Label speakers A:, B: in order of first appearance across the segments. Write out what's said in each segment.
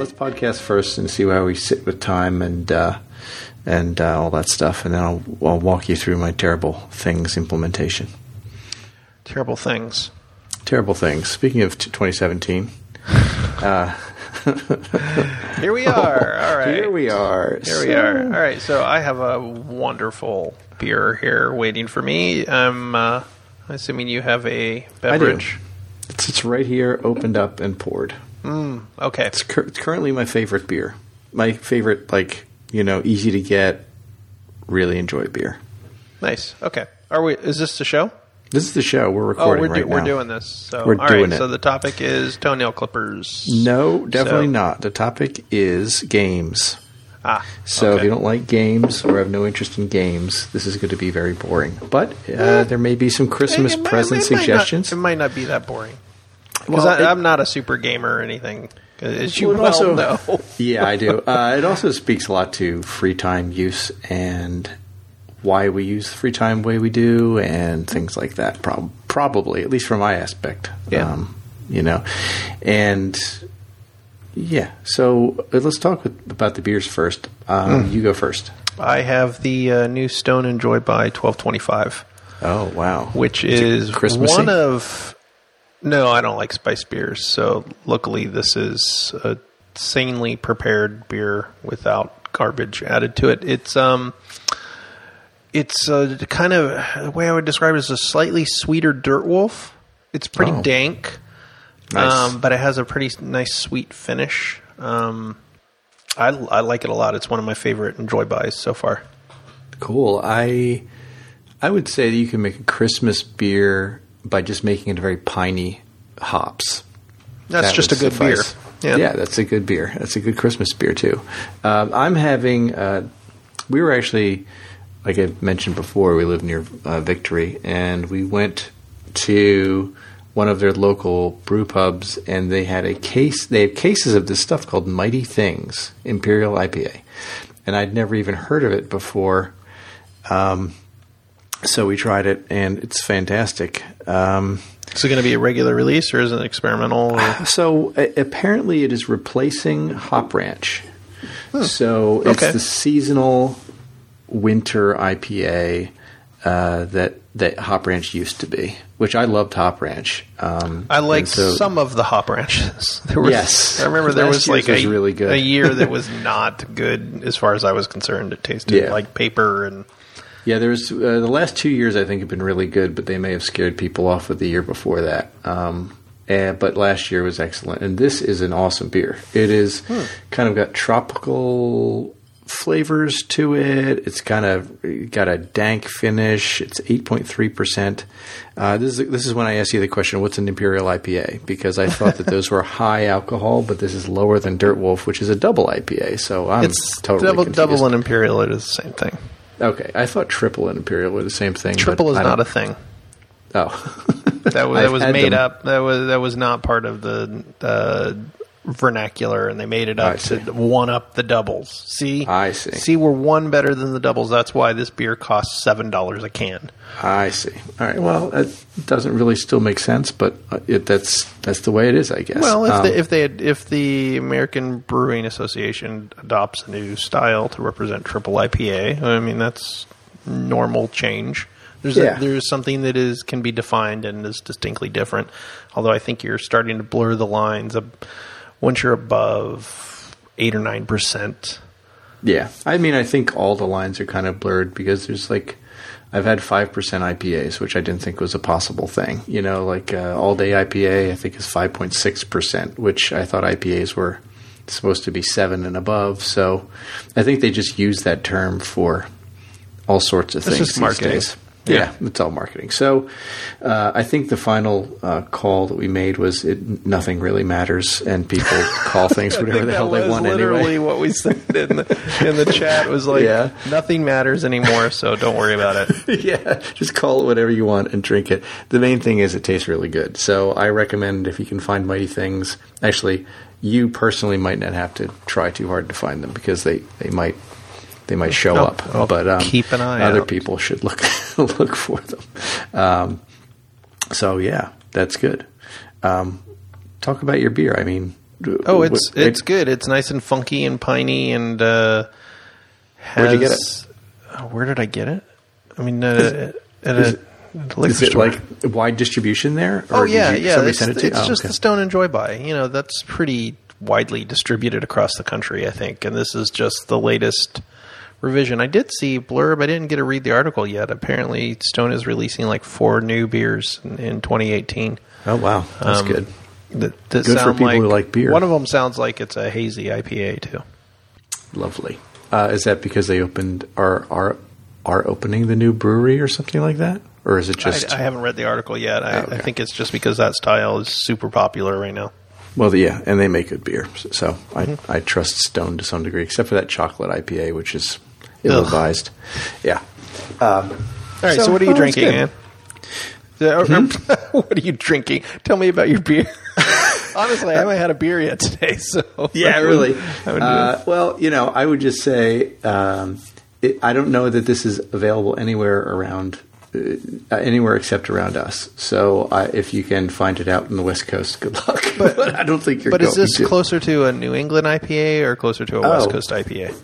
A: let's podcast first and see how we sit with time and uh, and uh, all that stuff, and then I'll, I'll walk you through my terrible things implementation.
B: Terrible things.
A: Terrible things. Speaking of t- 2017, uh,
B: Here we are. All right.
A: here we are.
B: Here we are. All right. So I have a wonderful beer here waiting for me. I'm uh, assuming you have a beverage.
A: It's, it's right here, opened up and poured.
B: Okay.
A: It's, cur- it's currently my favorite beer. My favorite, like you know, easy to get, really enjoy beer.
B: Nice. Okay. Are we? Is this the show?
A: This is the show we're
B: Oh,
A: recording
B: we're, do,
A: right now.
B: we're doing this. So
A: We're
B: all
A: doing
B: right.
A: it.
B: So the topic is toenail clippers.
A: No, definitely
B: So-
A: not. The topic is games.
B: Ah.
A: So if you don't like games or have no interest in games, this is going to be very boring. But uh, there may be some Christmas
B: It might-
A: present
B: it might not-
A: suggestions.
B: it might not be that boring because
A: Well,
B: I'm not a super gamer or anything. As you
A: Well, also-
B: know.
A: yeah, I do. Uh, it also speaks a lot to free time use and why we use the free time the way we do and things like that. Prob- probably, at least from my aspect.
B: Yeah.
A: Um, you know, and yeah. So uh, let's talk with, about the beers first. Um,
B: Hmm.
A: You go first.
B: I have the uh, new Stone Enjoy by 1225.
A: Oh wow!
B: which
A: Is
B: is one of. No, I don't like spice beers. So luckily, this is a sanely prepared beer without garbage added to it. It's um, it's uh, kind of the way I would describe it is a slightly sweeter Dirt Wolf. It's pretty
A: Oh.
B: dank,
A: Nice.
B: um, but it has a pretty nice sweet finish. Um, I, I like it a lot. It's one of my favorite Enjoy Bys so far.
A: Cool. I I would say that you can make a Christmas beer by just making it a very piney hops.
B: That's
A: That
B: just a good
A: suffice.
B: beer.
A: Yeah. that's a good beer. That's a good Christmas beer too. Um, I'm having. Uh, we were actually, like I mentioned before, we live near uh, Victory, and we went to one of their local brew pubs, and they had a case. They have cases of this stuff called Mighty Things Imperial IPA, and I'd never even heard of it before. Um, so we tried it, and it's fantastic. Um,
B: Is it going to be a regular release or is it experimental? Or?
A: so a- apparently, it is replacing Hop Ranch. So it's
B: Okay.
A: the seasonal winter IPA uh, that that Hop Ranch used to be, which I loved Hop Ranch. Um,
B: I liked
A: so-
B: some of the hop ranches. There was,
A: Yes.
B: I remember there was like
A: year's
B: a,
A: was really good.
B: a year that was not good as far as I was concerned. It tasted
A: Yeah.
B: like paper and
A: Yeah, there's uh, the last two years I think have been really good, but they may have scared people off with the year before that. Um, and, but last year was excellent, and this is an awesome beer. It is kind of got tropical flavors to it. It's kind of got a dank finish. It's eight point three percent. Uh, This is this is when I asked you the question, "What's an imperial IPA?" Because I thought that those were high alcohol, but this is lower than Dirt Wolf, which is a double IPA. So I'm
B: it's
A: totally
B: double,
A: confused.
B: double and imperial. It is the same thing.
A: Okay, I thought triple and imperial were the same thing.
B: Triple is not a thing.
A: Oh,
B: That was, that was made
A: them.
B: up. That was that was not part of the uh, vernacular, and they made it up to one up the doubles. See,
A: I see.
B: See, we're one better than the doubles. That's why this beer costs seven dollars a can.
A: I see. All right. Well, that doesn't really still make sense, but uh, it, that's that's the way it is, I guess.
B: Well, if
A: Um,
B: they, if they had, if the American Brewing Association adopts a new style to represent triple IPA, I mean that's normal change. There's
A: Yeah.
B: a, there's something that is can be defined and is distinctly different. Although I think you're starting to blur the lines of once you're above eight or nine percent.
A: yeah. I mean, I think all the lines are kind of blurred because there's like. I've had five percent IPAs, which I didn't think was a possible thing. You know, like uh, all day IPA, I think is five point six percent, which I thought IPAs were supposed to be seven and above. So, I think they just use that term for all sorts of
B: It's
A: things
B: just
A: these
B: marketing. Yeah.
A: Yeah. it's all marketing. So, uh, I think the final uh, call that we made was it, nothing really matters, and people call things whatever the hell they want
B: literally
A: anyway.
B: what we said in the in the chat was like
A: Yeah.
B: nothing matters anymore, so don't worry about it.
A: yeah, just call it whatever you want and drink it. The main thing is it tastes really good. So I recommend if you can find Mighty Things. Actually, you personally might not have to try too hard to find them because they, they might they might show
B: I'll-
A: up.
B: I'll
A: but um,
B: keep an eye
A: other
B: out.
A: people should look look for them. Um, so yeah, that's good. Um, talk about your beer. I mean,
B: Oh, it's
A: what-
B: it's good. It's nice and funky and piney and uh, has,
A: Where'd you get it?
B: Uh, where did I get it? I mean, uh, at
A: is
B: a liquor
A: Is it
B: store.
A: like wide distribution there?
B: oh
A: Or did
B: yeah,
A: you-
B: yeah. It's,
A: it
B: it's
A: Oh,
B: just
A: okay.
B: the Stone Enjoy By. You know, that's pretty widely distributed across the country, I think. And this is just the latest revision. I did see blurb. I didn't get to read the article yet. Apparently, Stone is releasing like four new beers in, in 2018.
A: Oh wow, that's
B: Um,
A: good.
B: That, that
A: Good for people who like beer.
B: One of them sounds like it's a hazy IPA too.
A: Lovely. Uh, is that because they opened are are are opening the new brewery or something like that, or is it just?
B: I, I haven't read the article yet. I,
A: Oh, okay.
B: I think it's just because that style is super popular right now.
A: well, yeah, and they make good beer, so I
B: Mm-hmm.
A: I trust Stone to some degree, except for that chocolate IPA, which is ill advised. Yeah. Um,
B: All right, so,
A: So,
B: what are you
A: oh,
B: drinking,
A: good.
B: man? Uh, what are you drinking? Tell me about your beer. Honestly, I haven't had a beer yet today, so
A: Yeah, really.
B: I would do
A: Uh, well, you know, I would just say um, it, I don't know that this is available anywhere around. Uh, anywhere except around us. So uh, if you can find it out in the West Coast, good luck. But, I don't think you're.
B: But is this
A: to.
B: closer to a New England IPA or closer to a West
A: Oh.
B: Coast IPA?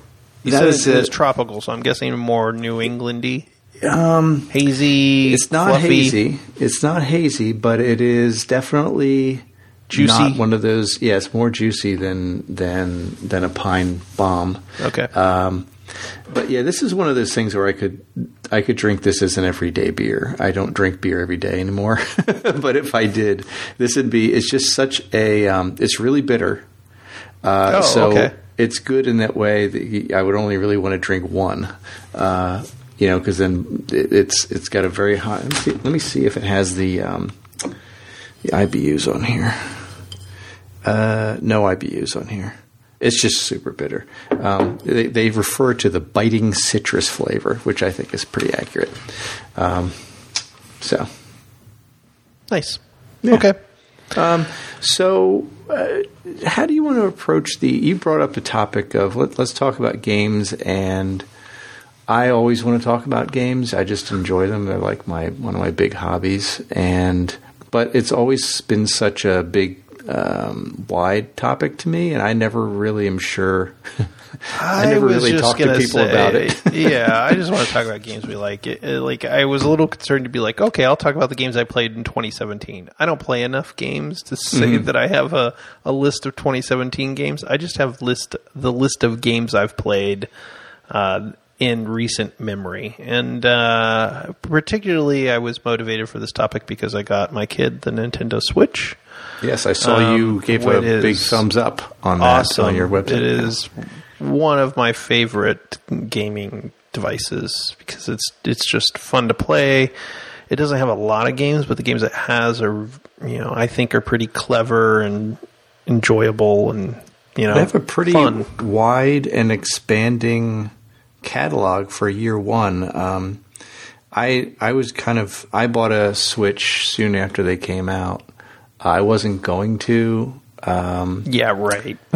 B: You
A: That
B: said
A: is
B: it was tropical, so I'm guessing more New Englandy,
A: Um,
B: hazy.
A: it's not
B: fluffy.
A: hazy. It's not hazy, but it is definitely
B: Juicy?
A: Not one of those. Yeah, it's more juicy than than than a pine bomb.
B: Okay.
A: Um, but yeah, this is one of those things where I could I could drink this as an everyday beer. I don't drink beer every day anymore, but if I did, this would be. It's just such a. Um, it's really bitter. Uh,
B: Oh,
A: so
B: okay.
A: It's good in that way that I would only really want to drink one. Uh, you know, because then it, it's it's got a very high. Let me see, let me see if it has the um, the IBUs on here. Uh, no IBUs on here. It's just super bitter. Um, they, they refer to the biting citrus flavor, which I think is pretty accurate. Um, so,
B: Nice.
A: Yeah.
B: Okay.
A: um, so uh, how do you want to approach the? You brought up the topic of let, let's talk about games, and I always want to talk about games. I just enjoy them. They're like my one of my big hobbies, and but it's always been such a big. Um, wide topic to me, and I never really am sure. I, never really talk to people
B: say-
A: about it.
B: yeah, I just want to talk about games we like. It, it- like I was a little concerned to be like, okay, I'll talk about the games I played in 2017. I don't play enough games to say
A: Mm-hmm.
B: that I have a, a list of 2017 games. I just have list the list of games I've played uh, in recent memory, and uh, particularly I was motivated for this topic because I got my kid the Nintendo Switch.
A: Yes, I saw
B: Um,
A: you gave a big thumbs up on that
B: awesome.
A: on your website.
B: It is one of my favorite gaming devices because it's it's just fun to play. It doesn't have a lot of games, but the games it has are you know I think are pretty clever and enjoyable and you know
A: They have a pretty
B: fun.
A: wide and expanding catalog for year one. Um, I I was kind of I bought a Switch soon after they came out. I wasn't going to. Um,
B: Yeah, right.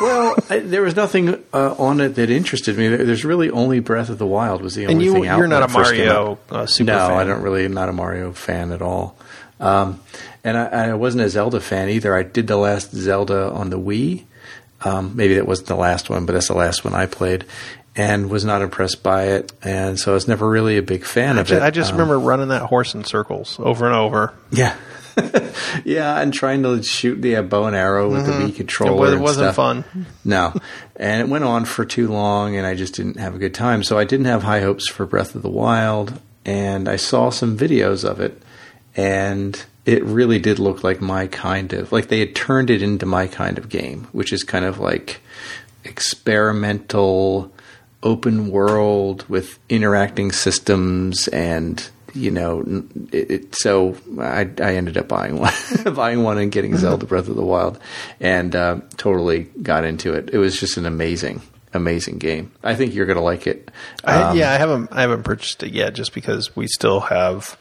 A: well, I, there was nothing uh, on it that interested me. There's really only Breath of the Wild was the only
B: you
A: thing out.
B: you're not a
A: when it first came
B: Mario uh, super
A: no,
B: fan.
A: I don't really. I'm not a Mario fan at all. Um, and I, I wasn't a Zelda fan either. I did the last Zelda on the Wii. Um, maybe that wasn't the last one, but that's the last one I played, and was not impressed by it. And so I was never really a big fan of it.
B: I just
A: Um,
B: remember running that horse in circles over and over.
A: yeah. yeah, and trying to shoot the bow and arrow with the Wii controller.
B: Mm-hmm. It, wa- it
A: and
B: wasn't
A: stuff.
B: fun.
A: No. And it went on for too long, and I just didn't have a good time. So I didn't have high hopes for Breath of the Wild, and I saw some videos of it, and it really did look like my kind of like they had turned it into my kind of game, which is kind of like experimental open world with interacting systems and you know it, it, so I, I ended up buying one buying one and getting Zelda Breath of the Wild and uh, totally got into it it was just an amazing amazing game I think you're gonna like it
B: I,
A: Um,
B: yeah, I haven't I haven't purchased it yet, just because we still have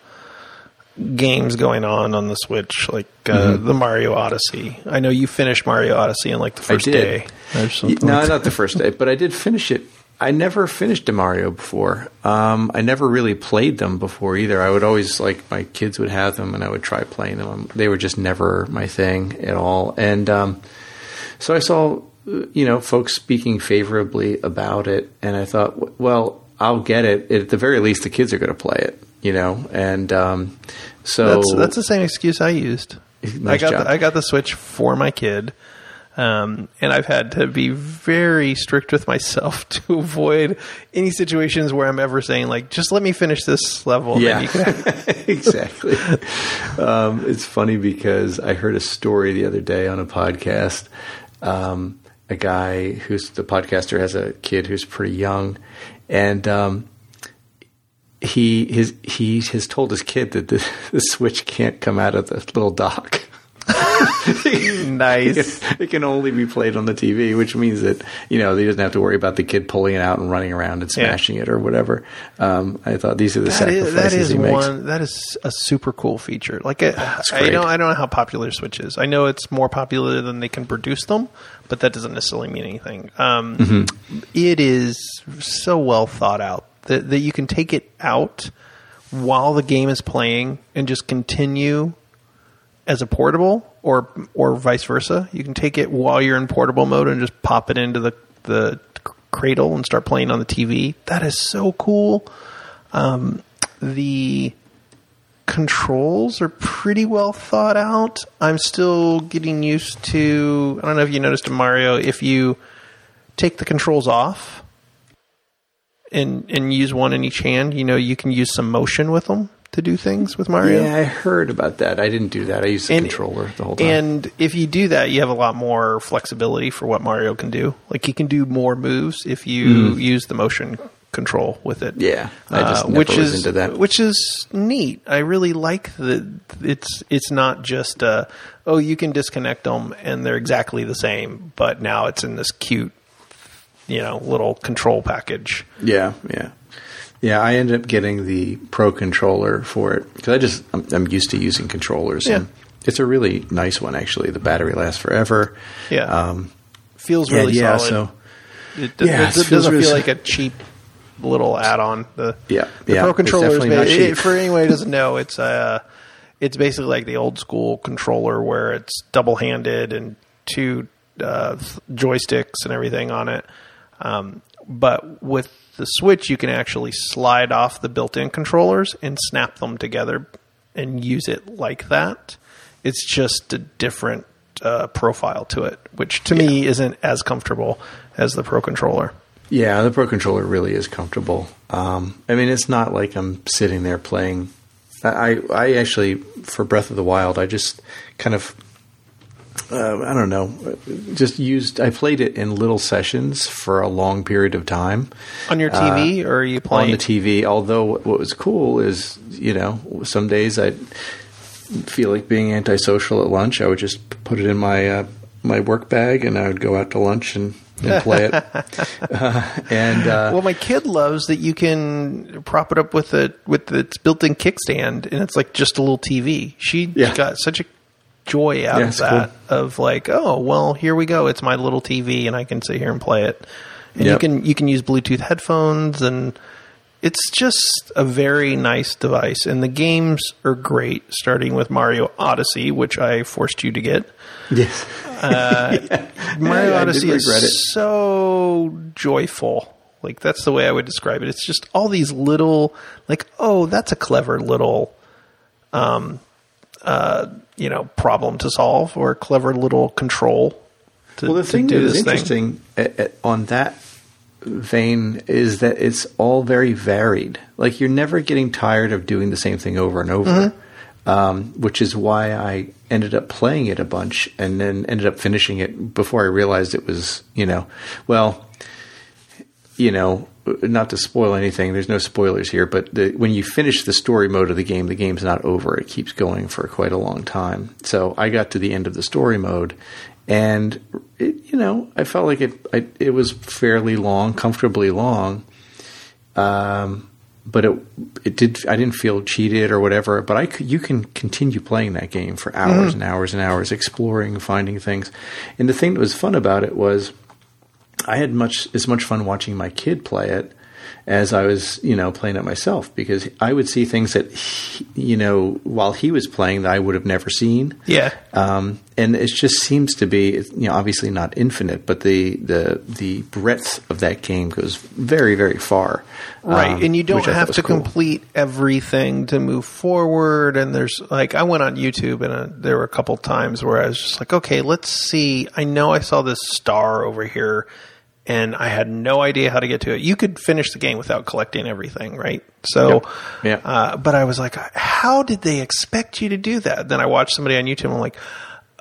B: games going on on the Switch, like uh, the Mario Odyssey. I know you finished Mario Odyssey in like the first day. or something
A: No,
B: like
A: not the first day, but I did finish it. I never finished a Mario before. Um, I never really played them before either. I would always like my kids would have them, and I would try playing them. They were just never my thing at all. And um, so I saw you know folks speaking favorably about it, and I thought, well, I'll get it. At the very least, the kids are going to play it, you know, and um, so
B: That's that's the same excuse I used.
A: Nice
B: I got
A: job.
B: the, I got the Switch for my kid, um, and I've had to be very strict with myself to avoid any situations where I'm ever saying like, just let me finish this level. and
A: Yeah,
B: you can
A: exactly. Um, it's funny because I heard a story the other day on a podcast. Um, a guy who's the podcaster has a kid who's pretty young, and um, he his he has told his kid that the, the switch can't come out of the little dock.
B: nice.
A: it can only be played on the TV, which means that you know he doesn't have to worry about the kid pulling it out and running around and
B: Yeah.
A: smashing it or whatever. Um, I thought these are the
B: That is,
A: sacrifices
B: that is
A: he makes.
B: one. That is a super cool feature. Like I, I don't, I don't know how popular Switch is. I know it's more popular than they can produce them, but that doesn't necessarily mean anything. Um,
A: Mm-hmm.
B: it is so well thought out that that you can take it out while the game is playing and just continue as a portable, or or vice versa. You can take it while you're in portable mode and just pop it into the the cradle and start playing on the TV. That is so cool um, the controls are pretty well thought out. I'm still getting used to. I don't know if you noticed in Mario, if you take the controls off and and use one in each hand, you know you can use some motion with them to do things with Mario.
A: Yeah, I heard about that. I didn't do that. I used the
B: And-
A: controller the whole time.
B: And if you do that, you have a lot more flexibility for what Mario can do. Like he can do more moves if you use the motion control with it.
A: Yeah, I just
B: Uh,
A: never
B: which
A: was
B: is
A: into that.
B: which is neat. I really like that it's it's not just uh, oh you can disconnect them and they're exactly the same, but now it's in this cute you know little control package.
A: yeah, yeah, yeah. I ended up getting the Pro controller for it because I just I'm, I'm used to using controllers.
B: Yeah.
A: And it's a really nice one actually. The battery lasts forever.
B: Yeah,
A: Um,
B: feels really
A: yeah.
B: solid.
A: So
B: It, does,
A: Yeah,
B: it
A: it feels
B: doesn't
A: really
B: feel like a cheap little add-on. The
A: Yeah,
B: the
A: yeah,
B: Pro controller is
A: definitely not
B: ba-
A: cheap.
B: it- for anyone who doesn't know, it's uh it's basically like the old school controller where it's double-handed and two uh, th- joysticks and everything on it. Um, but with the Switch, you can actually slide off the built-in controllers and snap them together and use it like that. It's just a different uh, profile to it, which to me isn't as comfortable as the Pro controller.
A: Yeah, the Pro controller really is comfortable. Um, I mean, it's not like I'm sitting there playing. I I actually, for Breath of the Wild, I just kind of, uh, I don't know, just used. I played it in little sessions for a long period of time
B: On your TV, or are you
A: on the TV. Although what was cool is, you know, some days I feel like being antisocial at lunch. I would just put it in my uh, my work bag and I would go out to lunch and, and play it. Uh, and uh,
B: well, my kid loves that you can prop it up with a with its built-in kickstand, and it's like just a little TV. She
A: Yeah.
B: got such a joy out
A: Yeah,
B: of that. Of like, oh well, here we go. It's my little TV, and I can sit here and play it. And you can you can use Bluetooth headphones, and it's just a very nice device. And the games are great, starting with Mario Odyssey, which I forced you to get.
A: yes.
B: Mario
A: Yeah, I did
B: Odyssey is
A: it.
B: so joyful. Like that's the way I would describe it. It's just all these little, like, oh, that's a clever little, um, uh, you know, problem to solve or a clever little control. To,
A: Well, the thing that is
B: this thing.
A: interesting uh, uh, on that vein is that it's all very varied. Like you're never getting tired of doing the same thing over and over,
B: Mm-hmm.
A: um, which is why I ended up playing it a bunch and then ended up finishing it before I realized it was, you know, well, you know, not to spoil anything. There's no spoilers here, but the, when you finish the story mode of the game, the game's not over. It keeps going for quite a long time. So I got to the end of the story mode, and it, you know, I felt like it. I, it was fairly long, comfortably long. Um, but it it did. I didn't feel cheated or whatever. But I could, you can continue playing that game for hours and hours and hours, exploring, finding things. And the thing that was fun about it was. I had much as much fun watching my kid play it as I was, you know, playing it myself because I would see things that, he, you know, while he was playing that I would have never seen.
B: Yeah.
A: Um, and it just seems to be, you know, obviously not infinite, but the the the breadth of that game goes very, very far.
B: Right,
A: um,
B: and you don't
A: which I thought
B: have to
A: cool.
B: complete everything to move forward. And there's like, I went on YouTube and uh, there were a couple times where I was just like, okay, let's see. I know I saw this star over here, and I had no idea how to get to it. You could finish the game without collecting everything, right? So,
A: Yep. Yeah.
B: Uh, but I was like, how did they expect you to do that? Then I watched somebody on YouTube. and I'm like.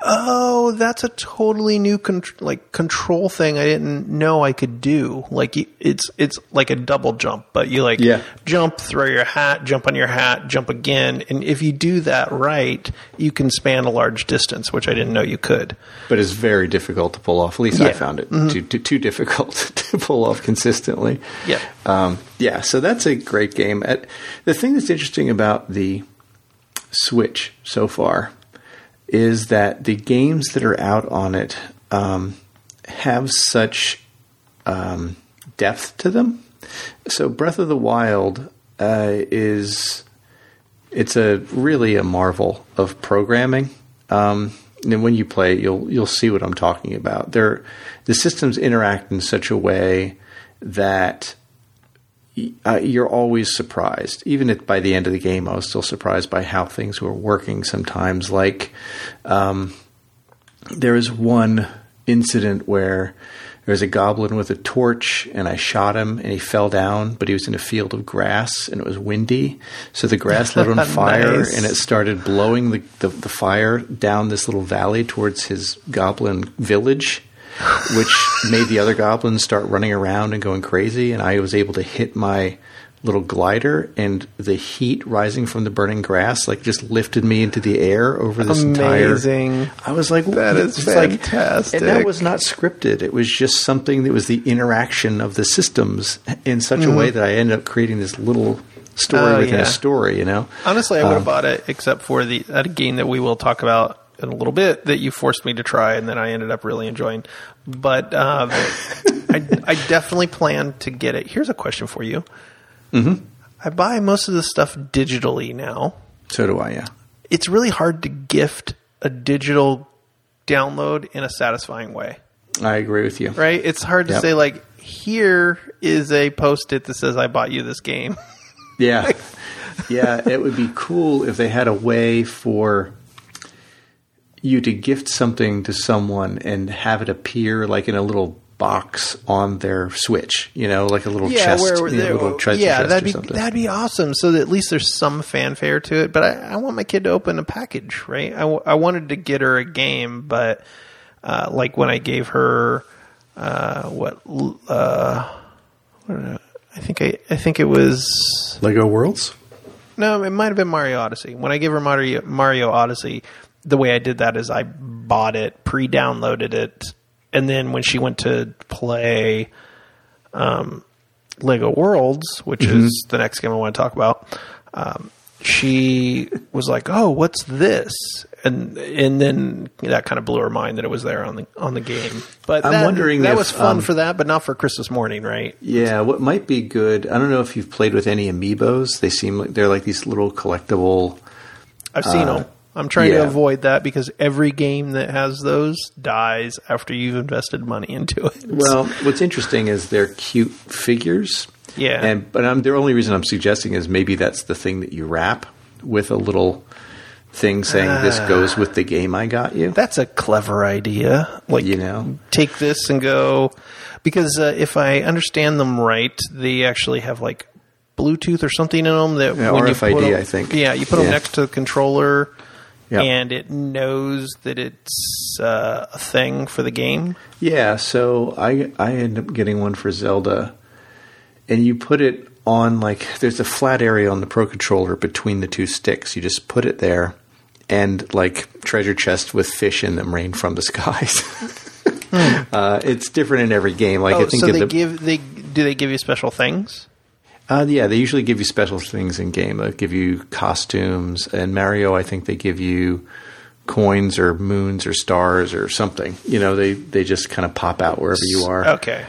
B: Oh, that's a totally new con- like control thing I didn't know I could do. Like it's it's like a double jump, but you like
A: Yeah.
B: jump, throw your hat, jump on your hat, jump again, and if you do that right, you can span a large distance, which I didn't know you could.
A: but it's very difficult to pull off. At least I
B: Yeah. Mm-hmm.
A: found it too, too too difficult to pull off consistently.
B: Yeah.
A: um, yeah. So that's a great game. The thing that's interesting about the Switch so far is that the games that are out on it um, have such um, depth to them. So Breath of the Wild uh, is it's a really a marvel of programming. Um, and when you play it, you'll you'll see what I'm talking about. There, the systems interact in such a way that uh, you're always surprised. Even at, by the end of the game, I was still surprised by how things were working. Sometimes, like um, there was one incident where there was a goblin with a torch, and I shot him, and he fell down, but he was in a field of grass, and it was windy, so the grass lit on fire,
B: Nice.
A: and it started blowing the, the, the fire down this little valley towards his goblin village. Which made the other goblins start running around and going crazy, and I was able to hit my little glider, and the heat rising from the burning grass like just lifted me into the air over this
B: Amazing.
A: entire. I was like,
B: That is
A: it's like-
B: fantastic.
A: and that was not scripted. It was just something that was the interaction of the systems in such a way that I ended up creating this little story
B: Mm-hmm. Oh,
A: within
B: yeah.
A: a story. You know,
B: Honestly, I would have
A: Um,
B: bought it except for the at a game that we will talk about in a little bit that you forced me to try, and then I ended up really enjoying. But um, I, I definitely plan to get it. Here's a question for you. Mm-hmm. I buy most of the stuff digitally now.
A: so do I. Yeah.
B: It's really hard to gift a digital download in a satisfying way,
A: I agree with you.
B: right? It's hard to
A: Yep.
B: say like, here is a post-it that says I bought you this game.
A: Yeah. yeah, it would be cool if they had a way for you to gift something to someone and have it appear like in a little box on their Switch, you know, like a little chest, you know,
B: there-
A: little treasure
B: yeah,
A: chest
B: that'd
A: or
B: be
A: something.
B: that'd be awesome. So that at least there's some fanfare to it. But I, I want my kid to open a package, right? I, w- I wanted to get her a game, but uh, like when I gave her uh, what uh, what I, I think I I think it was
A: Lego Worlds?
B: no, it might have been Mario Odyssey. When I gave her Mario Mario Odyssey, the way I did that is I bought it, pre-downloaded it, and then when she went to play um, Lego Worlds, which is the next game I want to talk about, um, she was like, "Oh, what's this?" And and then that kind of blew her mind that it was there on the on the game. But
A: I'm
B: that,
A: wondering
B: that
A: if,
B: was fun
A: um,
B: for that, but not for Christmas morning, right?
A: Yeah, what might be good, I don't know if you've played with any amiibos. They seem like they're like these little collectible.
B: I've seen them. I'm trying to
A: Uh,
B: avoid that because every game that has those dies after you've invested money into it.
A: Well, what's interesting is they're cute figures.
B: Yeah.
A: And but um, the only reason I'm suggesting is maybe that's the thing that you wrap with a little thing saying this goes with the game I got you.
B: that's a clever idea. Like,
A: You know?
B: take this and go because uh, if I understand them right, they actually have like Bluetooth or something in them that
A: Yeah,
B: when you
A: RFID,
B: put 'em-
A: I think.
B: Yeah, you put them
A: Yeah.
B: next to the controller.
A: Yep.
B: And it knows that it's uh, a thing for the game.
A: Yeah, so I I ended up getting one for Zelda, and you put it on like there's a flat area on the Pro controller between the two sticks. You just put it there, and like treasure chests with fish in them rain from the skies. uh, it's different in every game. Like
B: Hmm. Oh,
A: I think
B: so they
A: the,
B: give they do they give you special things?
A: Uh, yeah, they usually give you special things in game. They give you costumes, and Mario, I think they give you coins or moons or stars or something. You know, they they just kind of pop out wherever you are.
B: Okay.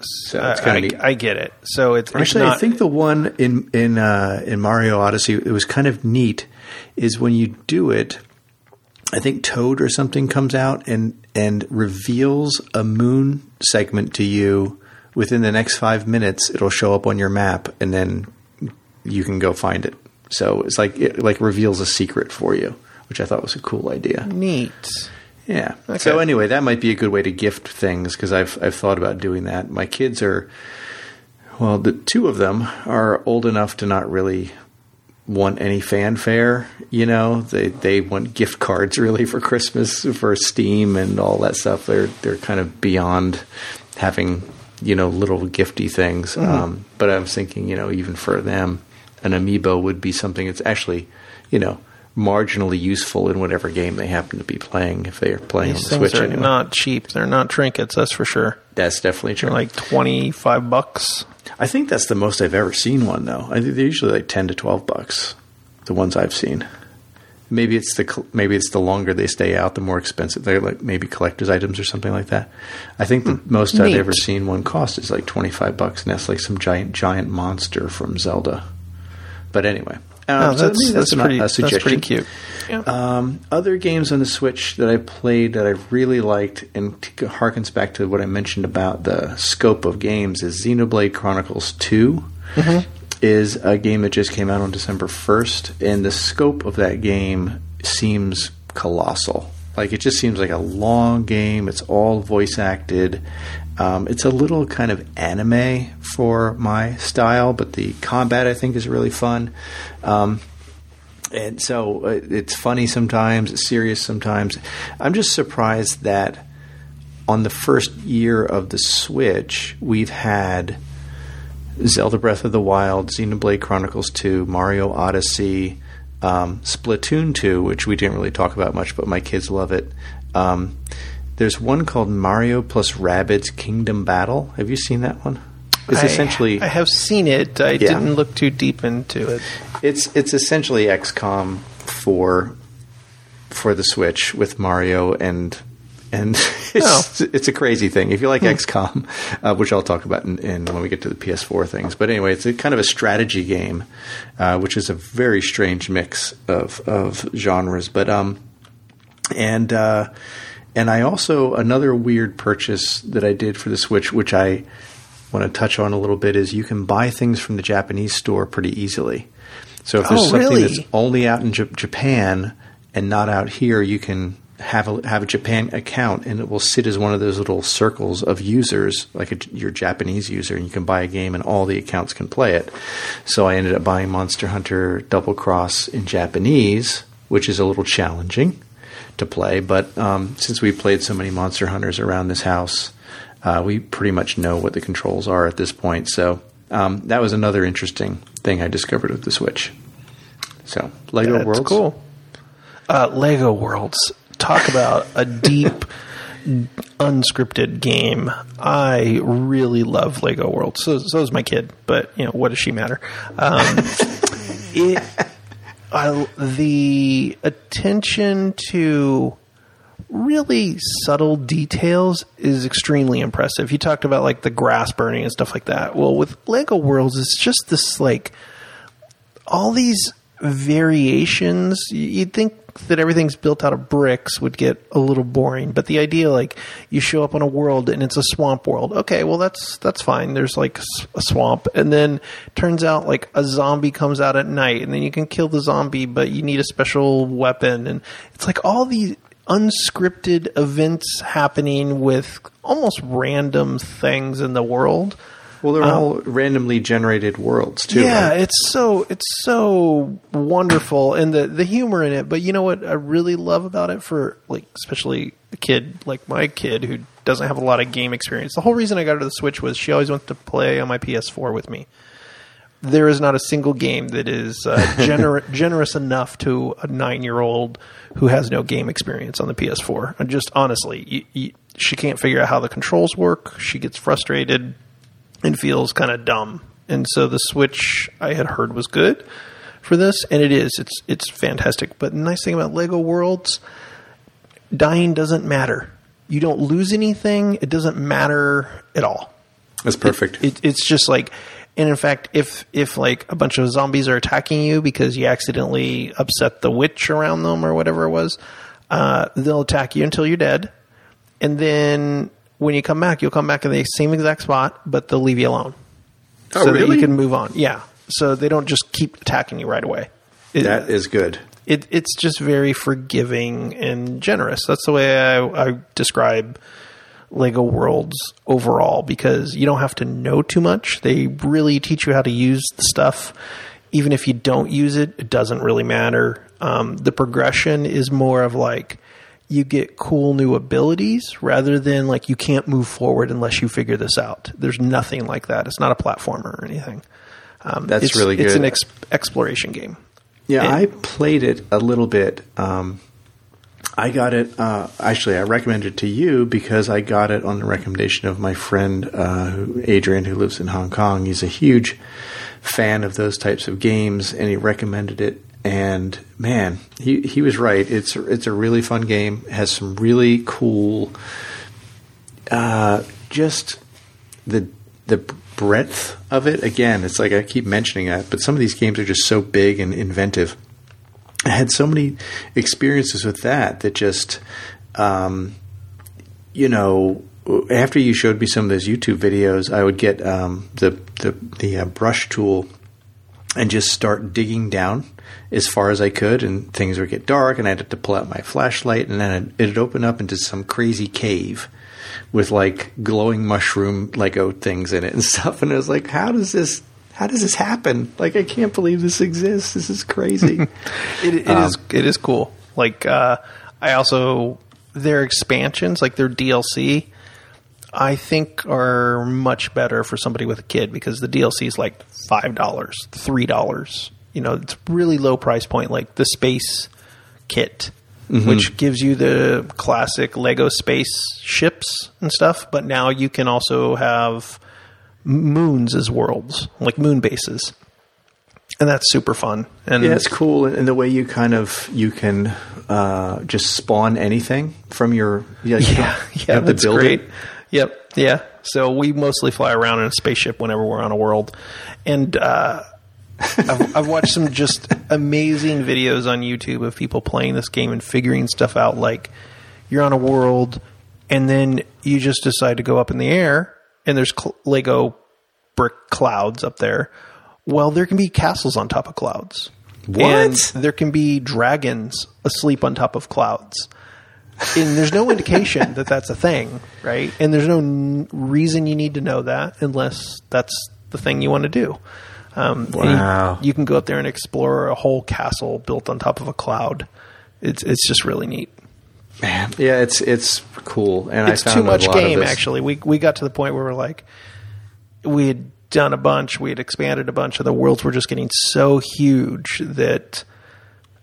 A: So it's
B: I,
A: kind of neat.
B: I get it. So it's, it's
A: Actually,
B: not,
A: I think the one in in uh, in Mario Odyssey it was kind of neat is when you do it. I think Toad or something comes out and and reveals a moon segment to you within the next five minutes. It'll show up on your map, and then you can go find it. So it's like it like reveals a secret for you, which I thought was a cool idea.
B: neat.
A: Yeah.
B: Okay.
A: So anyway, that might be a good way to gift things because I've I've thought about doing that. My kids are, well, the two of them are old enough to not really want any fanfare. You know, they they want gift cards really for Christmas for Steam and all that stuff. They're they're kind of beyond having you know little gifty things. Um, but I was thinking, you know, even for them, an amiibo would be something that's actually, you know. Marginally useful in whatever game they happen to be playing, if they are playing
B: These
A: on the Switch.
B: are
A: anyway.
B: not cheap. They're not trinkets, that's for sure.
A: That's definitely true.
B: They're like 25 bucks.
A: I think that's the most I've ever seen one though. I think they're usually like ten to twelve bucks. The ones I've seen. Maybe it's the maybe it's the longer they stay out, the more expensive. They're like maybe collector's items or something like that. I think the most I've ever seen one cost is like twenty five bucks, and that's like some giant giant monster from Zelda. But anyway, um,
B: Oh,
A: so
B: that's,
A: maybe
B: that's, pretty,
A: a
B: that's
A: suggestion.
B: pretty cute. Yeah.
A: Um, other games on the Switch that I played that I really liked and t- harkens back to what I mentioned about the scope of games is Xenoblade Chronicles 2 is a game that just came out on December 1st and the scope of that game seems colossal. Like it just seems like a long game. It's all voice acted. Um, it's a little kind of anime for my style, but the combat I think is really fun. Um, and so uh, it's funny sometimes, it's serious sometimes. I'm just surprised that on the first year of the Switch, we've had Zelda Breath of the Wild, Xenoblade Chronicles 2, Mario Odyssey, um, Splatoon 2, which we didn't really talk about much, but my kids love it. Um, there's one called Mario plus Rabbids Kingdom Battle. Have you seen that one? It's
B: I-
A: essentially
B: I have seen it. I
A: Yeah.
B: didn't look too deep into it.
A: it's it's essentially XCOM for for the Switch with Mario and and it's it's a crazy thing. If you like XCOM, uh, which I'll talk about in, in when we get to the PS4 things, but anyway, it's a kind of a strategy game, uh, which is a very strange mix of of genres. But um, and uh, and I also another weird purchase that I did for the Switch, which I want to touch on a little bit, is you can buy things from the Japanese store pretty easily. So if there's
B: Oh,
A: something
B: really?
A: that's only out in J- Japan and not out here, you can have a have a Japan account, and it will sit as one of those little circles of users, like a, your Japanese user, and you can buy a game, and all the accounts can play it. So I ended up buying Monster Hunter Double Cross in Japanese, which is a little challenging to play, but um, since we played so many Monster Hunters around this house, uh, we pretty much know what the controls are at this point. So um, that was another interesting thing I discovered with the Switch. So Lego
B: That's
A: Worlds,
B: cool. Uh, Lego Worlds. Talk about a deep, unscripted game. I really love Lego Worlds. So, so does my kid. But you know, what does she matter? Um, it, I, the attention to really subtle details is extremely impressive. You talked about like the grass burning and stuff like that. Well, with Lego Worlds, it's just this like all these variations. You'd think that everything's built out of bricks would get a little boring, but the idea like you show up on a world and it's a swamp world. Okay, well that's that's fine. There's like a swamp, and then turns out like a zombie comes out at night, and then you can kill the zombie, but you need a special weapon, and it's like all these unscripted events happening with almost random things in the world.
A: Well, they're all randomly generated worlds too.
B: Yeah,
A: right?
B: it's so it's so wonderful and the the humor in it. But you know what I really love about it for like especially a kid like my kid who doesn't have a lot of game experience. The whole reason I got her to the Switch was she always wants to play on my PS4 with me. There is not a single game that is uh, gener- generous enough to a nine year old who has no game experience on the PS4. And just honestly, you, you, she can't figure out how the controls work. She gets frustrated and feels kind of dumb. And so the Switch I had heard was good for this, and it is. It's it's fantastic. But the nice thing about Lego Worlds, dying doesn't matter. You don't lose anything. It doesn't matter at all.
A: That's perfect.
B: It, it's just like, and in fact, if if like a bunch of zombies are attacking you because you accidentally upset the witch around them or whatever it was, uh, they'll attack you until you're dead, and then when you come back, you'll come back in the same exact spot, but they'll leave you alone,
A: Oh,
B: so that you can move on. Yeah, so they don't just keep attacking you right away. It-
A: that is good.
B: it, it's just very forgiving and generous. That's the way I, I describe Lego Worlds overall because you don't have to know too much. They really teach you how to use the stuff. Even if you don't use it, it doesn't really matter. Um, the progression is more of like you get cool new abilities rather than like you can't move forward unless you figure this out. There's nothing like that. It's not a platformer or anything. Um,
A: That's
B: it's,
A: really
B: It's an ex- exploration game.
A: Yeah,
B: And-
A: I played it a little bit. Um, I got it. Uh, actually, I recommended it to you because I got it on the recommendation of my friend uh, Adrian, who lives in Hong Kong. He's a huge fan of those types of games, and he recommended it. And man, he he was right. It's it's a really fun game. It has some really cool, uh, just the the breadth of it. Again, it's like I keep mentioning that, but some of these games are just so big and inventive. I had so many experiences with that that just, um, you know, after you showed me some of those YouTube videos, I would get um, the the the uh, brush tool and just start digging down as far as I could, and things would get dark, and I'd have to pull out my flashlight, and then it'd open up into some crazy cave with like glowing mushroom Lego things in it and stuff, and I was like, how does this? How does this happen? Like, I can't believe this exists. This is crazy.
B: It, it is it is cool. Like uh, I also their expansions, like their DLC, I think are much better for somebody with a kid because the DLC is like five dollars, three dollars. You know, it's really low price point. Like the space kit, which gives you the classic Lego space ships and stuff, but now you can also have moons as worlds, like moon bases. And that's super fun. And
A: Yeah, it's cool in in the way you kind of you can uh, just spawn anything from your yeah you
B: Yeah, that's
A: build
B: great.
A: it.
B: Yep, yeah. So we mostly fly around in a spaceship whenever we're on a world, and uh, I've, I've watched some just amazing videos on YouTube of people playing this game and figuring stuff out. Like you're on a world, and then you just decide to go up in the air, and there's cl- Lego brick clouds up there. Well, there can be castles on top of clouds.
A: What?
B: And there can be dragons asleep on top of clouds and there's no indication that that's a thing, right? And there's no n- reason you need to know that unless that's the thing you want to do. Um, and you-
A: Wow.
B: You, can go up there and explore a whole castle built on top of a cloud. It's it's just really neat.
A: Man, yeah, it's it's cool, and
B: It's too much game. Actually, we we got to the point where we're like, we had done a bunch, we had expanded a bunch, and the worlds were just getting so huge that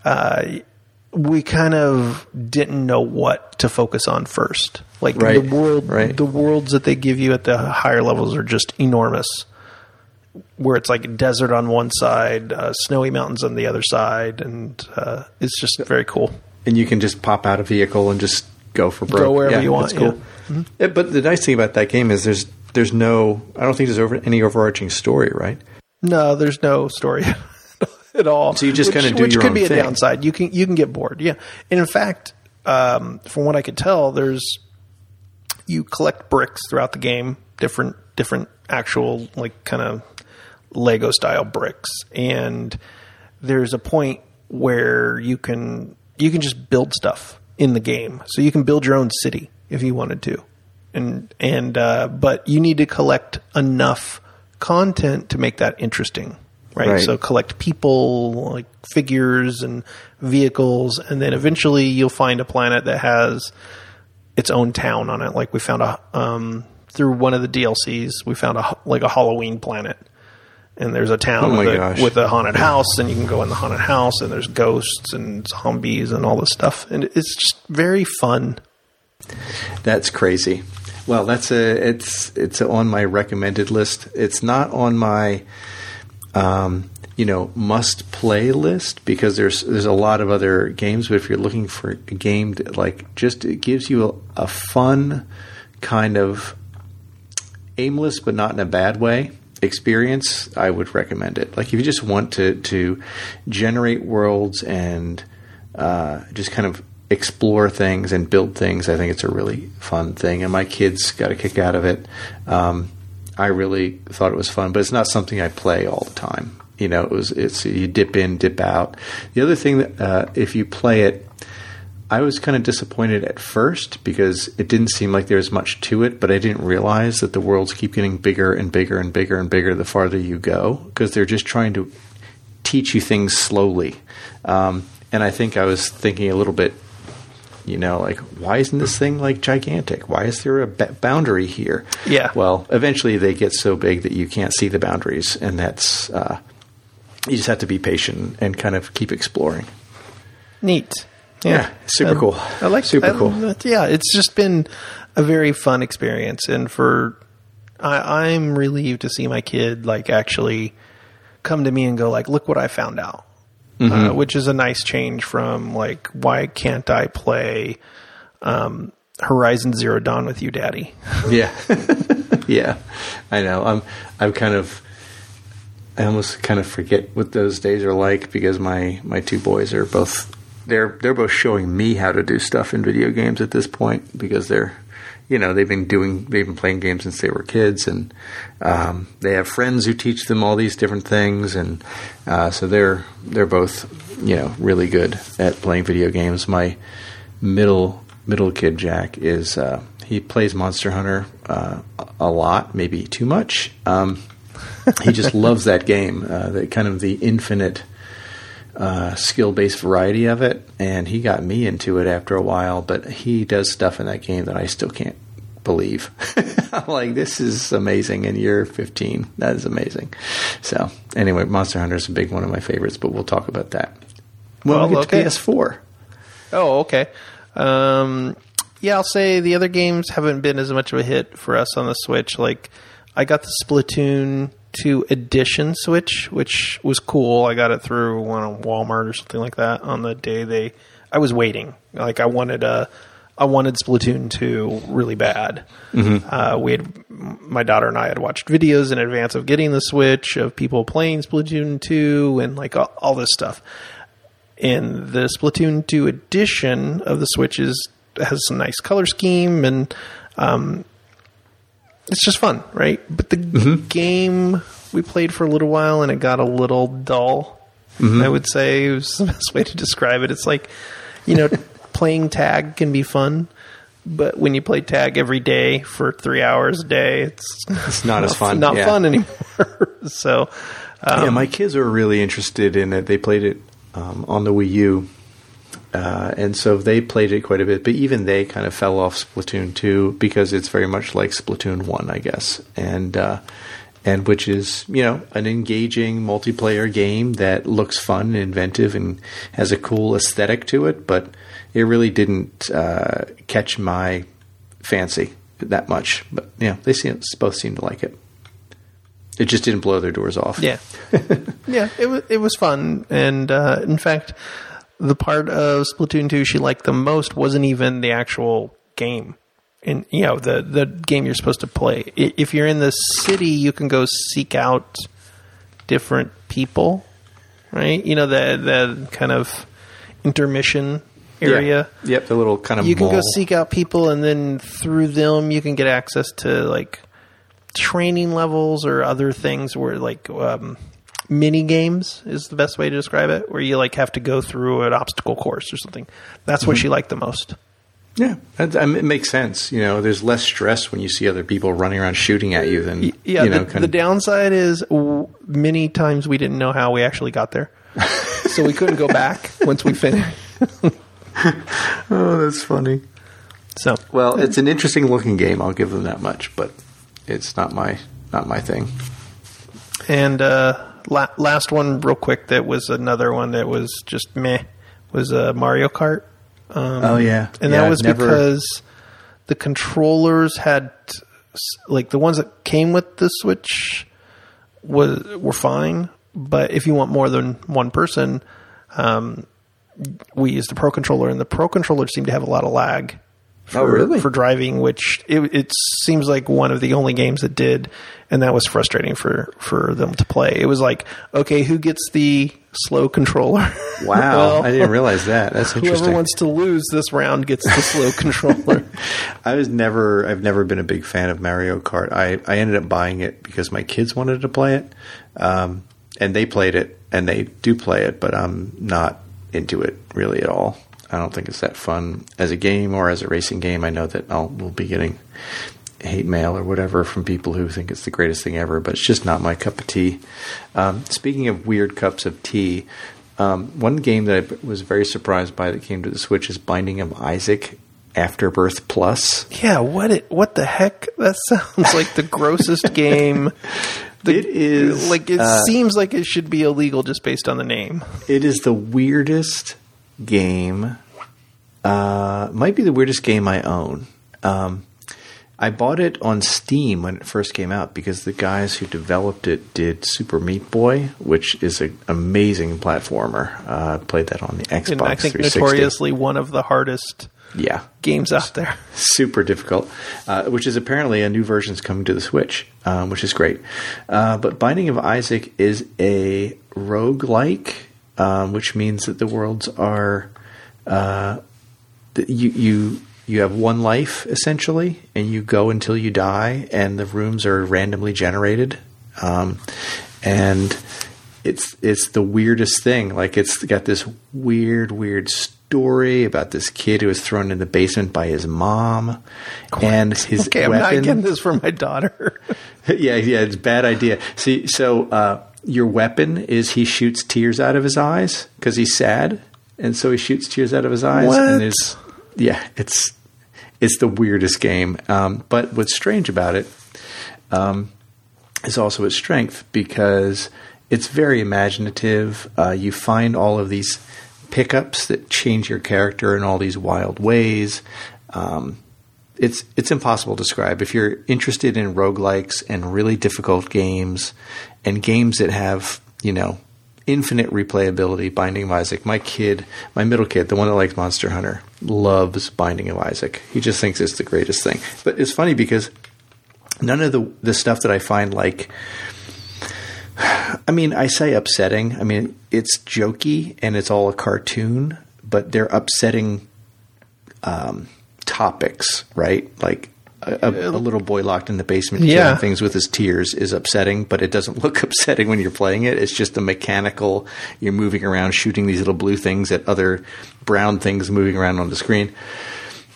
B: uh, we kind of didn't know what to focus on first. Like
A: Right,
B: the world,
A: right.
B: the worlds that they give you at the higher levels are just enormous. Where it's like desert on one side, uh, snowy mountains on the other side, and uh, it's just very cool.
A: and you can just pop out a vehicle and just go for broke.
B: Go wherever
A: Yeah,
B: you want,
A: cool.
B: Mm-hmm.
A: Yeah, but the nice thing about that game is there's there's no I don't think there's over, any overarching story, right?
B: No, there's no story at all.
A: So you just kinda do
B: which
A: your
B: could
A: own
B: be a
A: thing.
B: downside. You can you can get bored. Yeah, and in fact, um, from what I could tell, there's you collect bricks throughout the game, different different actual like kind of Lego style bricks, and there's a point where you can you can just build stuff in the game. So you can build your own city if you wanted to, and and uh, but you need to collect enough content to make that interesting, right?
A: Right.
B: So collect people, like figures and vehicles, and then eventually you'll find a planet that has its own town on it. Like we found a um, through one of the DLCs, we found a like a Halloween planet, and there's a town
A: Oh
B: with, a, with a haunted house, and you can go in the haunted house, and there's ghosts and zombies and all this stuff, and it's just very fun.
A: That's crazy. Well, that's a it's it's on my recommended list. It's not on my um, you know must play list because there's there's a lot of other games. But if you're looking for a game that like just it gives you a, a fun kind of aimless but not in a bad way experience, I would recommend it. Like if you just want to to generate worlds and uh, just kind of explore things and build things, I think it's a really fun thing. And my kids got a kick out of it. Um, I really thought it was fun, but it's not something I play all the time. You know, it was it's you dip in, dip out. The other thing that uh, if you play it I was kind of disappointed at first because it didn't seem like there was much to it, but I didn't realize that the worlds keep getting bigger and bigger and bigger and bigger the farther you go because they're just trying to teach you things slowly. Um, and I think I was thinking a little bit, you know, like, why isn't this thing like gigantic? Why is there a b- boundary here?
B: Yeah.
A: Well, eventually they get so big that you can't see the boundaries, and that's, uh, you just have to be patient and kind of keep exploring.
B: Neat.
A: Yeah, super
B: I-
A: cool.
B: I like
A: super
B: I-
A: cool.
B: Yeah, it's just been a very fun experience, and for I, I'm relieved to see my kid like actually come to me and go like, "Look what I found out,"
A: Mm-hmm.
B: uh, which is a nice change from like, "Why can't I play um, Horizon Zero Dawn with you, Daddy?"
A: Yeah, yeah, I know. I'm I'm kind of I almost kind of forget what those days are like because my my two boys are both they're they're both showing me how to do stuff in video games at this point because they're you know they've been doing they've been playing games since they were kids and um, they have friends who teach them all these different things and uh, so they're they're both you know really good at playing video games. My middle middle kid Jack is uh, he plays Monster Hunter uh, a lot, maybe too much. Um, he just loves that game, uh, the kind of the infinite uh, skill based variety of it, and he got me into it after a while. But he does stuff in that game that I still can't believe. I'm like, this is amazing, and you're 15. That is amazing. So anyway, Monster Hunter is a big one of my favorites, but we'll talk about that. When
B: Well,
A: we get
B: okay.
A: to PS4.
B: Oh, okay. Um, yeah, I'll say the other games haven't been as much of a hit for us on the Switch. Like, I got the Splatoon 2 Edition Switch, which was cool. I got it through one on Walmart or something like that on the day they. I was waiting. Like, I wanted a. I wanted Splatoon 2 really bad. Uh, we had my daughter and I had watched videos in advance of getting the Switch of people playing Splatoon 2 and like all, all this stuff and the Splatoon 2 edition of the Switch is has some nice color scheme and um, it's just fun, right? But the game we played for a little while and it got a little dull. I would say was the best way to describe it. It's like, you know, playing tag can be fun, but when you play tag every day for three hours a day, it's
A: It's not as fun.
B: not
A: yeah.
B: fun anymore. so, um,
A: yeah, my kids were really interested in it. They played it um, on the Wii U, uh, and so they played it quite a bit. But even they kind of fell off Splatoon two because it's very much like Splatoon one, I guess, and uh, and which is you know an engaging multiplayer game that looks fun and inventive and has a cool aesthetic to it, but it really didn't uh, catch my fancy that much. But yeah, they seem, both seem to like it. It just didn't blow their doors off.
B: Yeah, yeah, it was it was fun, and uh, in fact, the part of Splatoon two she liked the most wasn't even the actual game, and you know the the game you're supposed to play. If you're in the city, you can go seek out different people, right? You know the the kind of intermission area
A: Yeah. Yep, the little kind of
B: you can go seek out people and then through them you can get access to like training levels or other things where like um, mini games is the best way to describe it where you like have to go through an obstacle course or something that's what she liked the most
A: Yeah, that, I mean, it makes sense. You know, there's less stress when you see other people running around shooting at you than
B: yeah
A: you know.
B: the, the
A: of,
B: downside is w- many times we didn't know how we actually got there so we couldn't go back once we finished
A: oh, that's funny.
B: so
A: Well, it's an interesting looking game. I'll give them that much, but it's not my not my thing.
B: And uh, la- last one, real quick, that was another one that was just meh, was uh, Mario Kart. Um,
A: Oh, yeah.
B: and
A: Yeah,
B: that was
A: never-
B: because the controllers had like the ones that came with the Switch was were fine, but if you want more than one person, um, we used the Pro controller, and the Pro controller seemed to have a lot of lag For,
A: Oh, really?
B: For driving, which it, it seems like one of the only games that did, and that was frustrating for for them to play. It was like, okay, who gets the slow controller?
A: Wow,
B: Well,
A: I didn't realize that. That's interesting.
B: Whoever wants to lose this round gets the slow controller.
A: I was never, I've never been a big fan of Mario Kart. I, I ended up buying it because my kids wanted to play it, um, and they played it, and they do play it, but I'm not into it really at all. I don't think it's that fun as a game or as a racing game. I know that I'll we'll be getting hate mail or whatever from people who think it's the greatest thing ever, but it's just not my cup of tea. Um, speaking of weird cups of tea, um, one game that I was very surprised by that came to the Switch is Binding of Isaac Afterbirth Plus.
B: yeah, what it what the heck? That sounds like the grossest game. The-
A: It is,
B: like it
A: uh,
B: seems like it should be illegal just based on the name.
A: It is the weirdest game. Uh, might be the weirdest game I own. Um, I bought it on Steam when it first came out because the guys who developed it did Super Meat Boy, which is an amazing platformer. Uh, played that on the Xbox
B: And I think
A: 360.
B: notoriously one of the hardest
A: yeah,
B: games out there.
A: super difficult, uh, which is apparently a new version's coming to the Switch, um, which is great. Uh, but Binding of Isaac is a roguelike, um, which means that the worlds are uh, you you you have one life essentially, and you go until you die, and the rooms are randomly generated, um, and it's it's the weirdest thing. Like it's got this weird, weird story about this kid who was thrown in the basement by his mom, and his
B: Okay, I'm not getting this for my daughter.
A: yeah, yeah, it's a bad idea. See, so uh, your weapon is he shoots tears out of his eyes because he's sad, and so he shoots tears out of his eyes.
B: What?
A: And there's, yeah, it's it's the weirdest game. Um, but what's strange about it um, is also its strength because it's very imaginative. Uh, you find all of these pickups that change your character in all these wild ways. Um, it's it's impossible to describe. If you're interested in roguelikes and really difficult games and games that have, you know, infinite replayability, Binding of Isaac. My kid, my middle kid, the one that likes Monster Hunter, loves Binding of Isaac. He just thinks it's the greatest thing. But it's funny because none of the the stuff that I find like I mean, I say upsetting. I mean, it's jokey and it's all a cartoon, but they're upsetting um, topics, right? Like a, a, little boy locked in the basement
B: Yeah.
A: killing things with his tears is upsetting, but it doesn't look upsetting when you're playing it. It's just a mechanical. You're moving around, shooting these little blue things at other brown things moving around on the screen.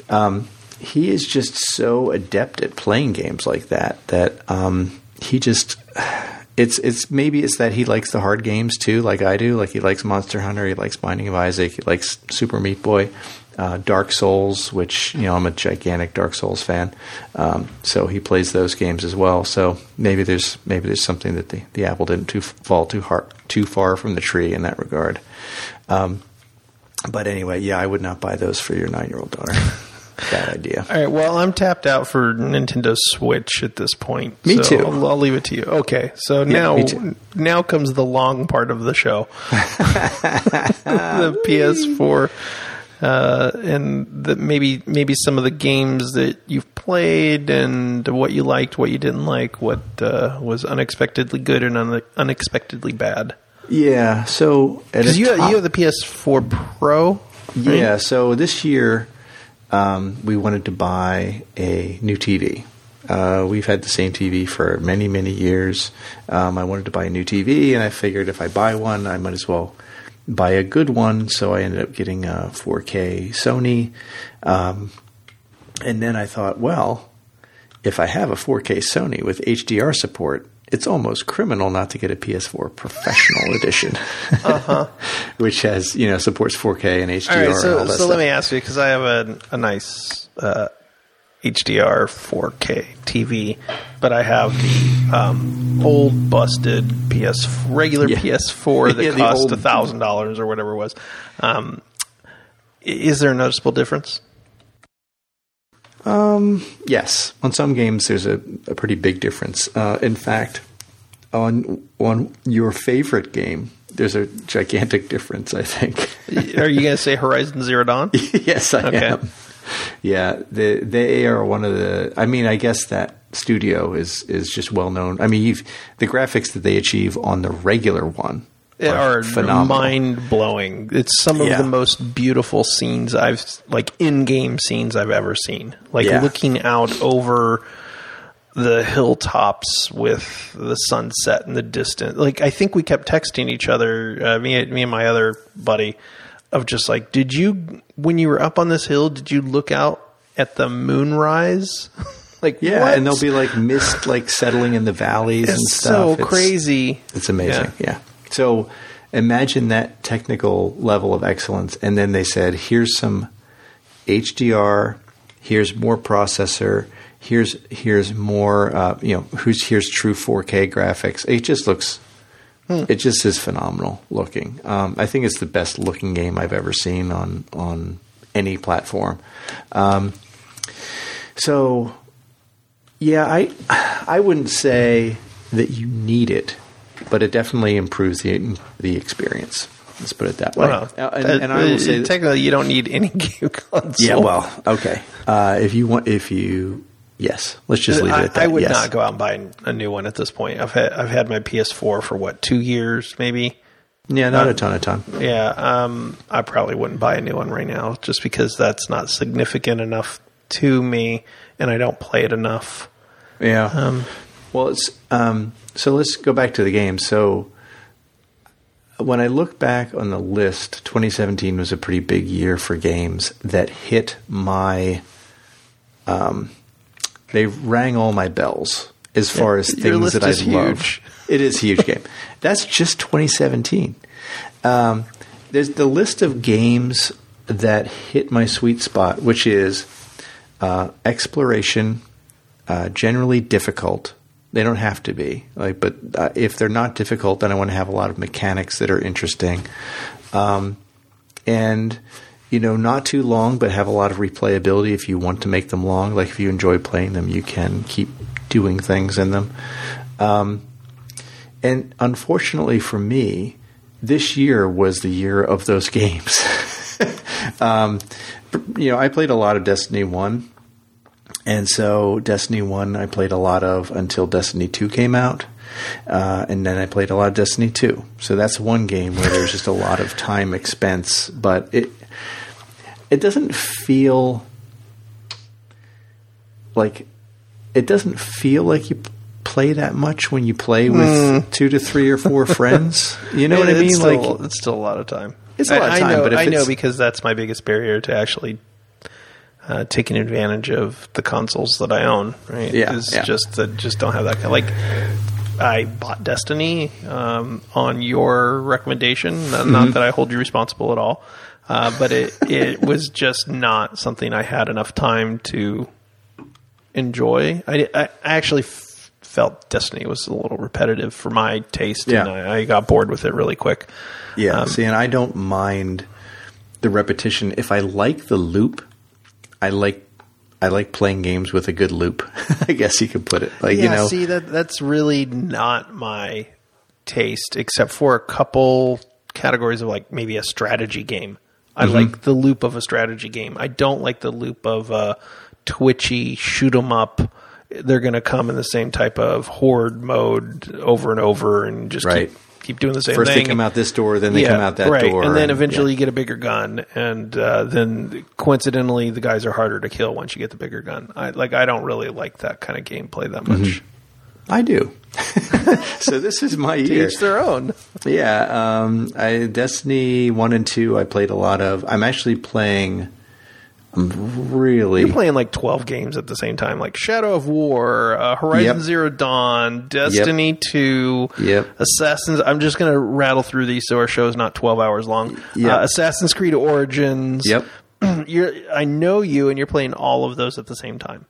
A: Um, he is just so adept at playing games like that that um, he just it's it's maybe it's that he likes the hard games too, like I do. Like he likes Monster Hunter, he likes Binding of Isaac, he likes Super Meat Boy, uh, Dark Souls, which you know I'm a gigantic Dark Souls fan. Um, so he plays those games as well. So maybe there's maybe there's something that the, the apple didn't too fall too hard too far from the tree in that regard. Um, but anyway, yeah, I would not buy those for your nine year old daughter. Bad idea.
B: All right. Well, I'm tapped out for Nintendo Switch at this point.
A: Me
B: so
A: too.
B: I'll, I'll leave it to you. Okay. So now, now comes the long part of the show. the PS4, uh, and the, maybe maybe some of the games that you've played and what you liked, what you didn't like, what uh, was unexpectedly good and un- unexpectedly bad.
A: Yeah. So
B: Because you
A: top-
B: you have the PS4 Pro.
A: Yeah, so this year um, we wanted to buy a new TV. Uh, we've had the same TV for many, many years. Um, I wanted to buy a new TV, and I figured if I buy one, I might as well buy a good one. So I ended up getting a 4K Sony. Um, and then I thought, well, if I have a 4K Sony with HDR support, it's almost criminal not to get a PS4 Professional Edition, which has you know supports 4K and HDR.
B: Uh-huh. All right,
A: and
B: so
A: all that
B: so
A: stuff.
B: let me ask you because I have a, a nice uh, HDR 4K TV, but I have the um, old busted PS regular
A: Yeah.
B: PS4 that
A: Yeah,
B: cost a thousand dollars or whatever it was. Um, is there a noticeable difference?
A: Um, yes, on some games there's a, a pretty big difference. Uh, in fact, on on your favorite game, there's a gigantic difference. I think.
B: Are you going to say Horizon Zero Dawn?
A: yes, I
B: Okay.
A: am. Yeah, they they are one of the. I mean, I guess that studio is is just well known. I mean, you've, the graphics that they achieve on the regular one are,
B: are
A: phenomenal.
B: mind blowing. It's some of
A: Yeah.
B: the most beautiful scenes I've like in game scenes I've ever seen. Like
A: Yeah.
B: looking out over the hilltops with the sunset in the distance. Like I think we kept texting each other, uh, me, me and my other buddy, of just like, did you when you were up on this hill, did you look out at the moonrise? like
A: Yeah,
B: what?
A: and there'll be like mist like settling in the valleys and
B: it's
A: stuff.
B: so
A: It's-
B: crazy.
A: It's amazing. Yeah. So imagine that technical level of excellence, and then they said, "Here's some HDR. Here's more processor. Here's here's more. Uh, you know, who's here's true 4K graphics. It just looks. It just is phenomenal looking. Um, I think it's the best looking game I've ever seen on on any platform. Um, so yeah, I I wouldn't say that you need it, but it definitely improves the the experience. Let's put it that way.
B: Well,
A: Uh, and, and I will say,
B: technically, you don't need any game console.
A: yeah, well, okay. Uh, if you want, if you, yes, let's just leave it
B: I,
A: at that.
B: I would
A: yes.
B: not go out and buy a new one at this point. I've had I've had my PS4 for what two years, maybe.
A: Yeah, not a ton of time.
B: Yeah, um, I probably wouldn't buy a new one right now, just because that's not significant enough to me, and I don't play it enough.
A: Yeah.
B: Um,
A: well, it's um, so let's go back to the game. So when I look back on the list, 2017 was a pretty big year for games that hit my. Um, they rang all my bells as far as things that I love. It is a huge game. That's just 2017. Um, there's the list of games that hit my sweet spot, which is uh, exploration, uh, generally difficult. They don't have to be, like, but uh, if they're not difficult, then I want to have a lot of mechanics that are interesting, um, and you know, not too long, but have a lot of replayability. If you want to make them long, like if you enjoy playing them, you can keep doing things in them. Um, and unfortunately for me, this year was the year of those games. um, you know, I played a lot of Destiny 1. And so Destiny 1 I played a lot of until Destiny 2 came out. Uh, and then I played a lot of Destiny 2. So that's one game where there's just a lot of time expense, but it it doesn't feel like it doesn't feel like you play that much when you play with two to three or four friends. You know what I mean?
B: still-
A: like
B: it's still a lot of time.
A: It's a lot
B: I,
A: of time,
B: I know,
A: but
B: I know because that's my biggest barrier to actually uh, taking advantage of the consoles that I own. Right?
A: Yeah,
B: is
A: yeah.
B: just that just don't have that kind. Like I bought Destiny um, on your recommendation. Not,
A: Mm-hmm.
B: not that I hold you responsible at all, uh, but it it was just not something I had enough time to enjoy. I, I actually f- felt Destiny was a little repetitive for my taste, and I, I got bored with it really quick.
A: Yeah,
B: Um,
A: see, and I don't mind the repetition. If I like the loop, I like I like playing games with a good loop. I guess you could put it like
B: yeah,
A: you know.
B: see that that's really not my taste, except for a couple categories of like maybe a strategy game. I
A: Mm-hmm.
B: like the loop of a strategy game. I don't like the loop of a twitchy shoot 'em up. They're going to come in the same type of horde mode over and over, and just
A: Right.
B: keep keep doing the same
A: First
B: thing.
A: they come out this door, then they come out that
B: right.
A: door,
B: and then eventually
A: yeah.
B: you get a bigger gun, and uh, then coincidentally the guys are harder to kill once you get the bigger gun. I like I don't really like that kind of gameplay that much.
A: Mm-hmm. I do. so this is my year.
B: Each their own.
A: Yeah, um, I Destiny one and two. I played a lot of. I'm actually playing. I'm really
B: You're playing like 12 games at the same time, like Shadow of War, uh, Horizon
A: Yep.
B: Zero Dawn, Destiny 2,
A: Yep.
B: Assassins. I'm just going to rattle through these so our show is not 12 hours long.
A: Yep.
B: Uh, Assassin's Creed Origins.
A: Yep.
B: You're, I know you, and you're playing all of those at the same time.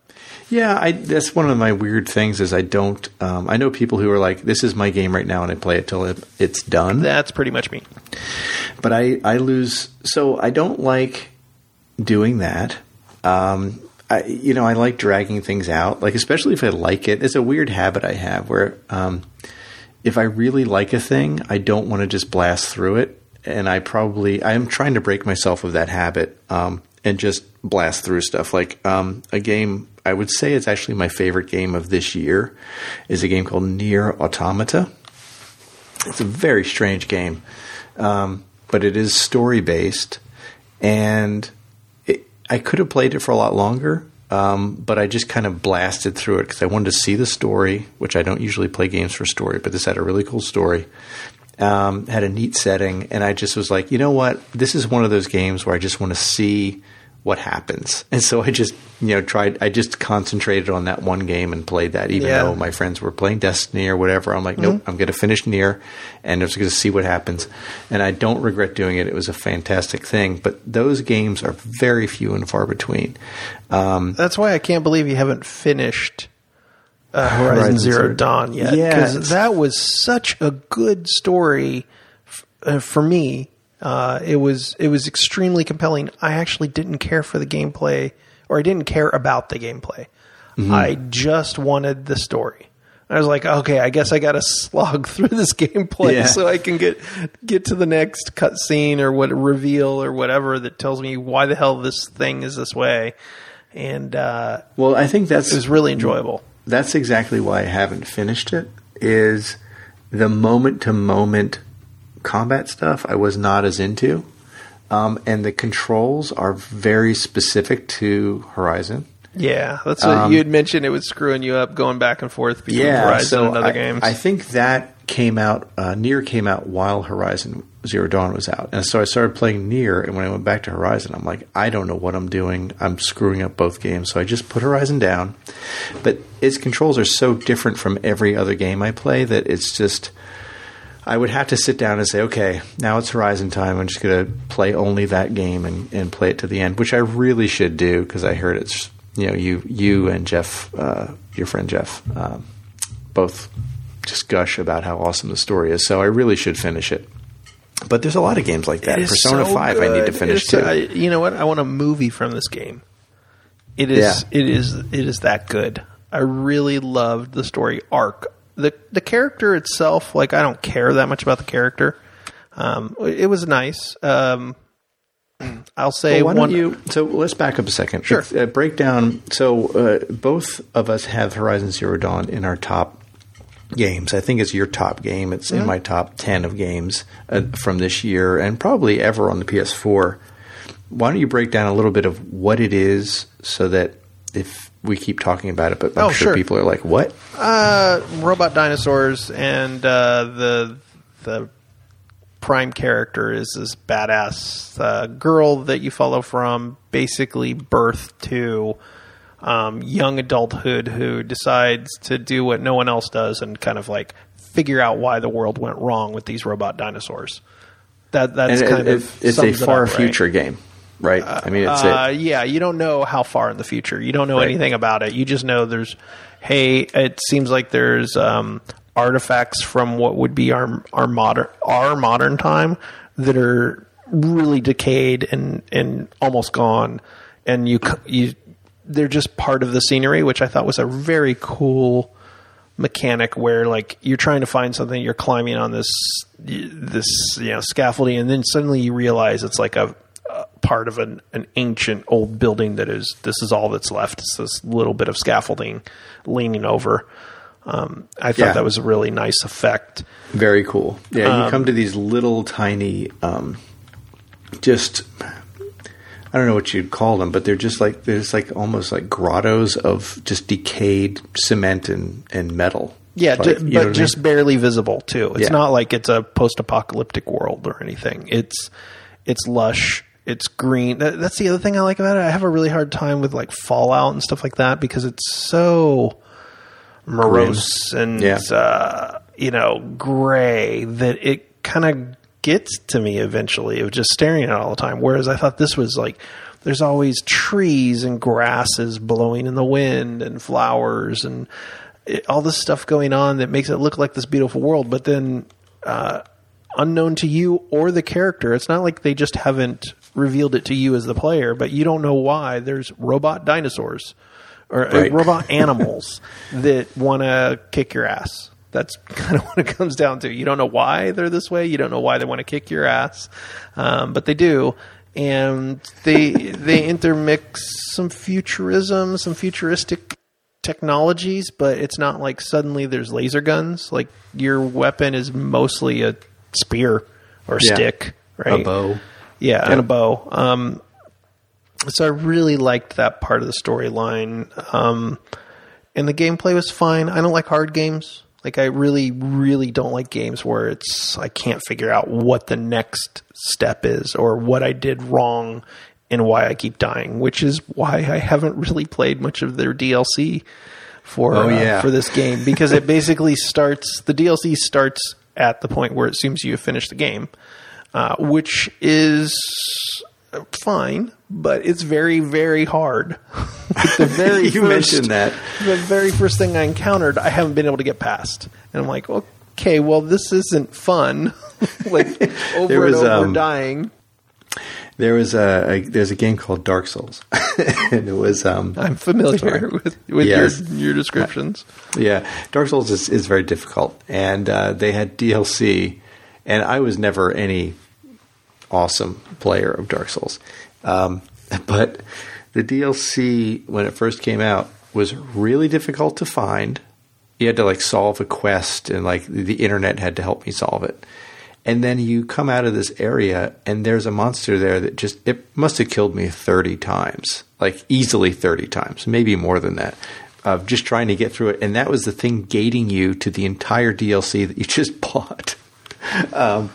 A: Yeah, I, that's one of my weird things is I don't. Um, I know people who are like, "This is my game right now," and I play it till it, it's done.
B: That's pretty much me.
A: but I, I lose. So I don't like doing that. Um, I, you know, I like dragging things out, like especially if I like it. It's a weird habit I have where um, if I really like a thing, I don't want to just blast through it. And I probably I am trying to break myself of that habit. Um, and just blast through stuff. Like um, a game, I would say it's actually my favorite game of this year, is a game called Nier Automata. It's a very strange game, um, but it is story based, and it, I could have played it for a lot longer. Um, but I just kind of blasted through it because I wanted to see the story, which I don't usually play games for story, but this had a really cool story um, had a neat setting, and I just was like, you know what, this is one of those games where I just want to see what happens, and so I just you know tried, I just concentrated on that one game and played that, even
B: Yeah.
A: though my friends were playing Destiny or whatever. I'm like, nope, I'm going to finish Nier, and I'm just going to see what happens, and I don't regret doing it. It was a fantastic thing, but those games are very few and far between. Um,
B: That's why I can't believe you haven't finished uh, Horizon,
A: Horizon
B: Zero,
A: Zero-
B: Dawn yet.
A: Yeah,
B: because that was such a good story f- uh, for me. Uh, it was it was extremely compelling. I actually didn't care for the gameplay, or I didn't care about the gameplay.
A: Mm-hmm.
B: I just wanted the story. I was like, okay, I guess I got to slog through this gameplay
A: Yeah.
B: so I can get get to the next cutscene or what reveal or whatever that tells me why the hell this thing is this way. And uh,
A: well, I think that's
B: it was really enjoyable.
A: that's exactly why I haven't finished it. Is the moment to moment combat stuff I was not as into, um, and the controls are very specific to Horizon.
B: Yeah, that's what you had mentioned. It was screwing you up going back and forth between Horizon and other
A: I,
B: games.
A: I think that came out. Uh, Nier came out while Horizon Zero Dawn was out, and so I started playing Nier. And when I went back to Horizon, I'm like, I don't know what I'm doing. I'm screwing up both games, so I just put Horizon down. But its controls are so different from every other game I play that it's just. I would have to sit down and say, okay, now it's Horizon time. I'm just going to play only that game and, and play it to the end, which I really should do because I heard it's you know you you and Jeff, uh, your friend Jeff, um, both just gush about how awesome the story is. So I really should finish it. But there's a lot of games like that. Persona
B: so
A: Five, I need to finish too.
B: I- you know what? I want a movie from this game. It is.
A: Yeah.
B: It is. It is that good. I really loved the story arc. The The character itself, like I don't care that much about the character. Um, it was nice. Um, I'll say
A: Well, why
B: one.
A: don't you? So let's back up a second.
B: Sure.
A: Uh, break down. So uh, both of us have Horizon Zero Dawn in our top games. I think it's your top game. It's in my top ten of games uh, from this year and probably ever on the PS4. Why don't you break down a little bit of what it is, so that if we keep talking about it, but I'm
B: Oh,
A: sure,
B: sure.
A: people are like, "What?"
B: Uh, robot dinosaurs and uh, the the prime character is this badass uh, girl that you follow from basically birth to um, young adulthood who decides to do what no one else does and kind of like figure out why the world went wrong with these robot dinosaurs. That that's
A: And
B: kind
A: it-
B: of
A: it's a far
B: up, right?
A: future game, right? I mean, it's
B: Uh,
A: it.
B: yeah, you don't know how far in the future. You don't know
A: Right.
B: anything about it. You just know there's, hey, it seems like there's um, artifacts from what would be our our modern our modern time that are really decayed and and almost gone, and you you they're just part of the scenery, which I thought was a very cool mechanic where like you're trying to find something you're climbing on this this you know scaffolding and then suddenly you realize it's like a, a part of an, an ancient old building that is this is all that's left it's this little bit of scaffolding leaning over um, I thought
A: Yeah.
B: that was a really nice effect
A: Very cool. Yeah,
B: Um,
A: you come to these little tiny, um, just I don't know what you'd call them, but they're just like they're just like almost like grottos of just decayed cement and, and metal.
B: Yeah,
A: Like,
B: but
A: I mean?
B: just barely visible too. It's
A: Yeah.
B: not like it's a post-apocalyptic world or anything. It's it's lush. It's green. That, that's the other thing I like about it. I have a really hard time with like Fallout and stuff like that because it's so morose and
A: Yeah.
B: uh, you know gray that it kind of gets to me eventually of just staring at it all the time. Whereas I thought this was like there's always trees and grasses blowing in the wind and flowers and it, all this stuff going on that makes it look like this beautiful world. But then uh, unknown to you or the character, it's not like they just haven't revealed it to you as the player, but you don't know why. There's robot dinosaurs or uh, robot animals that want to kick your ass. That's kind of what it comes down to. You don't know why they're this way. You don't know why they want to kick your ass, um, but they do. and they they intermix some futurism, some futuristic technologies, but it's not like suddenly there's laser guns. Like your weapon is mostly a spear or
A: Yeah.
B: stick, right?
A: A bow.
B: Yeah, and a bow. Um, so I really liked that part of the storyline. Um, and the gameplay was fine. I don't like hard games. Like I really, really don't like games where it's I can't figure out what the next step is or what I did wrong and why I keep dying, which is why I haven't really played much of their DLC for
A: Oh,
B: uh,
A: yeah.
B: for this game because it basically starts the DLC starts at the point where it assumes you have finished the game, uh, which is fine, but it's very very hard. The very
A: You
B: first-
A: mentioned that.
B: the very first thing I encountered, I haven't been able to get past, and I'm like, okay, well, this isn't fun. like over
A: There was,
B: and over
A: um,
B: dying.
A: There was a, a there's a game called Dark Souls, and it was um
B: I'm familiar
A: Sorry.
B: with with
A: Yes.
B: your your descriptions.
A: yeah Dark Souls is, is very difficult, and uh, they had DLC, and I was never any awesome player of Dark Souls, um, but the DLC when it first came out was really difficult to find. You had to like solve a quest, and like the internet had to help me solve it. And then you come out of this area, and there's a monster there that just it must have killed me thirty times, like easily thirty times, maybe more than that, of just trying to get through it. And that was the thing gating you to the entire DLC that you just bought. Um,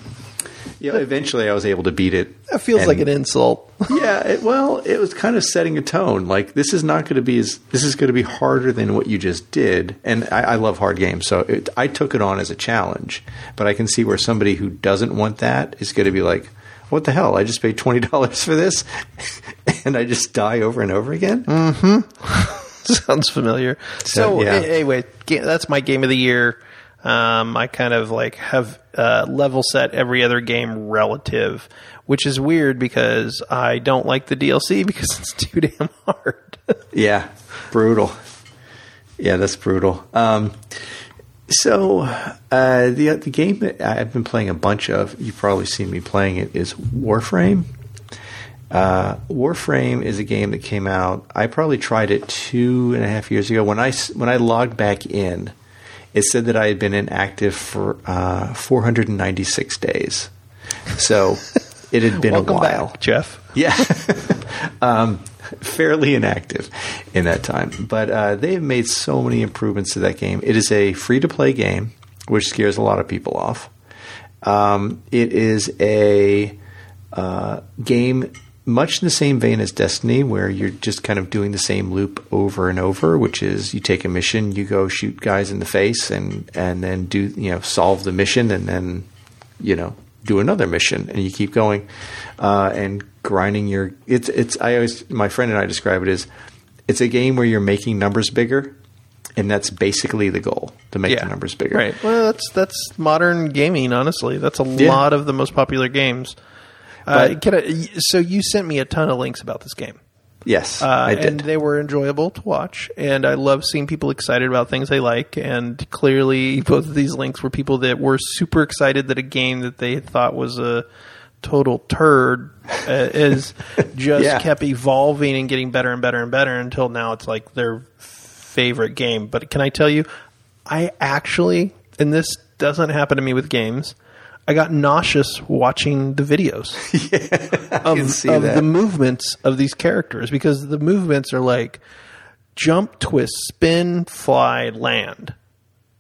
A: you know, eventually I was able to beat it.
B: That feels
A: and-
B: like an insult.
A: yeah, it, well, it was kind of setting a tone. Like this is not going to be as this is going to be harder than what you just did. And I, I love hard games, so it, I took it on as a challenge. But I can see where somebody who doesn't want that is going to be like, "What the hell? I just paid twenty dollars for this, and I just die over and over again." Mhm.
B: Sounds familiar. So,
A: So, yeah.
B: anyway, that's my game of the year. Um, I kind of like have uh, level set every other game relative, which is weird because I don't like the DLC because it's too damn hard.
A: Yeah, brutal. Yeah, that's brutal. Um, so uh, the the game that I've been playing a bunch of, you've probably seen me playing it, is Warframe. Uh, Warframe is a game that came out. I probably tried it two and a half years ago. When I when I logged back in, it said that I had been inactive for uh, 496 days. So it had been a while.
B: back, Jeff.
A: Yeah. um, fairly inactive in that time. But uh, they've made so many improvements to that game. It is a free to play game, which scares a lot of people off. Um, it is a uh, game much in the same vein as Destiny, where you're just kind of doing the same loop over and over, which is you take a mission, you go shoot guys in the face, and and then do you know solve the mission, and then you know do another mission, and you keep going uh, and grinding your. It's it's I always my friend and I describe it as it's a game where you're making numbers bigger, and that's basically the goal to make the numbers bigger.
B: Right. Well, that's that's modern gaming. Honestly, that's a
A: Yeah.
B: lot of the most popular games. Uh, can I, so you sent me a ton of links about this game.
A: Yes,
B: Uh,
A: I did.
B: and they were enjoyable to watch. And I love seeing people excited about things they like. And clearly, both of these links were people that were super excited that a game that they thought was a total turd uh, is just
A: Yeah.
B: kept evolving and getting better and better and better until now it's like their favorite game. But can I tell you, I actually, and this doesn't happen to me with games. I got nauseous watching the videos of, of the movements of these characters because the movements are like jump, twist, spin, fly, land,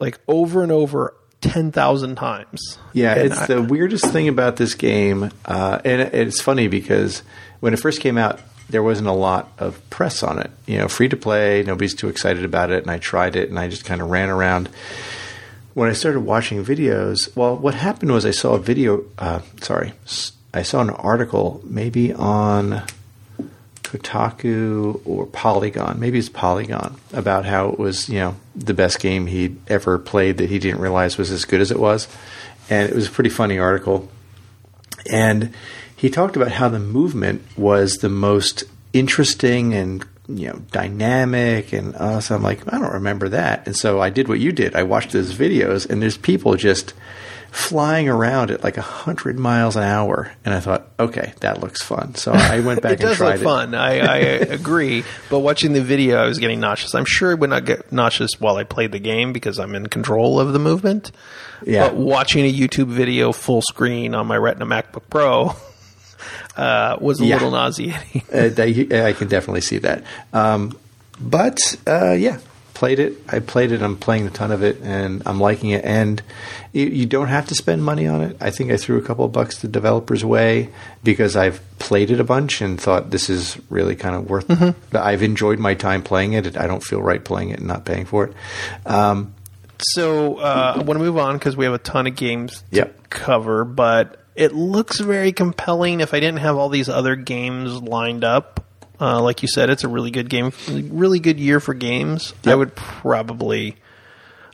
B: like over and over ten thousand times.
A: Yeah,
B: And
A: it's
B: I-
A: the weirdest thing about this game, uh, and it's funny because when it first came out, there wasn't a lot of press on it. You know, free to play, nobody's too excited about it, and I tried it, and I just kind of ran around. When I started watching videos, well, what happened was I saw a video. Uh, sorry, I saw an article maybe on Kotaku or Polygon, maybe it's Polygon, about how it was, you know, the best game he'd ever played that he didn't realize was as good as it was. And it was a pretty funny article. And he talked about how the movement was the most interesting and you know dynamic and uh, so I'm like I don't remember that and so I did what you did I watched those videos and there's people just flying around at like a hundred miles an hour, and I thought, okay, that looks fun. So I went back and
B: it
A: and
B: does
A: tried
B: look
A: it.
B: fun. I, I agree. But watching the video, I was getting nauseous. I'm sure I would not get nauseous while I played the game because I'm in control of the movement.
A: Yeah.
B: But watching a YouTube video full screen on my Retina MacBook Pro uh, was a
A: Yeah.
B: little nauseating.
A: Uh, I can definitely see that. Um, but uh, yeah, played it. I played it. I'm playing a ton of it, and I'm liking it. And you, you don't have to spend money on it. I think I threw a couple of bucks the developers' way because I've played it a bunch and thought this is really kind of worth. I've enjoyed my time playing it. I don't feel right playing it and not paying for it. Um,
B: So uh, I want to move on because we have a ton of games to
A: Yep.
B: cover, but it looks very compelling. If I didn't have all these other games lined up, uh, like you said, it's a really good game, really good year for games. I would probably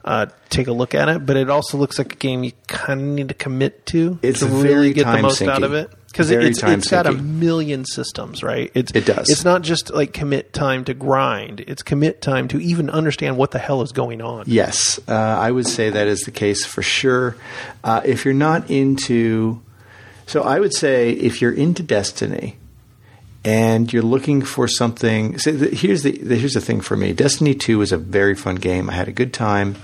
B: uh, take a look at it, but it also looks like a game you kind of need to commit to
A: It's
B: to really get the most out of it. Because
A: Very
B: it's, it's got a million systems, right? It's,
A: It does.
B: It's not just like commit time to grind; it's commit time to even understand what the hell is going on.
A: Yes, uh, I would say that is the case for sure. Uh, if you're not into, so I would say if you're into Destiny and you're looking for something, so the, here's the, the here's the thing for me. Destiny Two was a very fun game. I had a good time,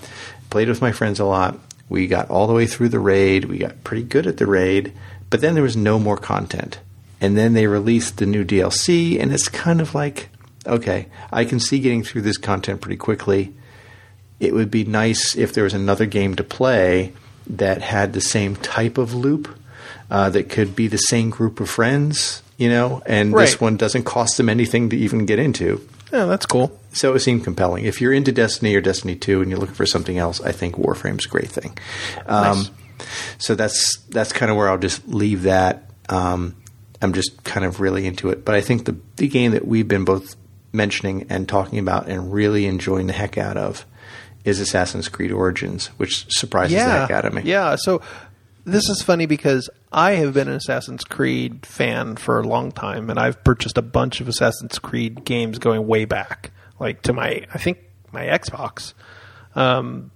A: played with my friends a lot. We got all the way through the raid. We got pretty good at the raid, but then there was no more content. And then they released the new DLC, and it's kind of like, okay, I can see getting through this content pretty quickly it would be nice if there was another game to play that had the same type of loop uh, that could be the same group of friends, you know, and this one doesn't cost them anything to even get into.
B: Yeah, that's cool.
A: So it seemed compelling. If you're into Destiny or Destiny 2 and you're looking for something else, I think Warframe's a great thing. Um,
B: Nice.
A: So that's that's kind of where I'll just leave that. Um, I'm just kind of really into it. But I think the, the game that we've been both mentioning and talking about and really enjoying the heck out of is Assassin's Creed Origins, which surprises the heck out of me.
B: Yeah. So this is funny because I have been an Assassin's Creed fan for a long time, and I've purchased a bunch of Assassin's Creed games going way back, like to my I think my Xbox. Um,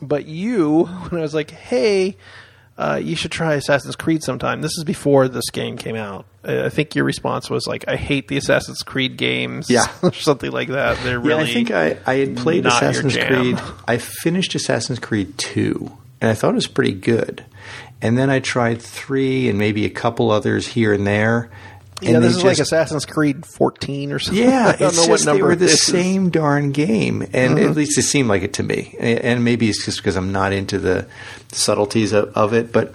B: but you, when I was like, hey. Uh, you should try Assassin's Creed sometime. This is before this game came out. I think your response was like, "I hate the Assassin's Creed games,"
A: Yeah.
B: or something like that. They're
A: Yeah,
B: really
A: I think I, I had played Assassin's. Creed. I finished Assassin's Creed 2, and I thought it was pretty good. And then I tried 3 and maybe a couple others here and there.
B: yeah,
A: and
B: this
A: they
B: is like Assassin's Creed 14 or something.
A: Yeah,
B: I don't
A: it's
B: know
A: just
B: what number
A: they were the
B: it is. Mm-hmm.
A: same darn game, and at least it seemed like it to me. And maybe it's just because I'm not into the subtleties of, of it, but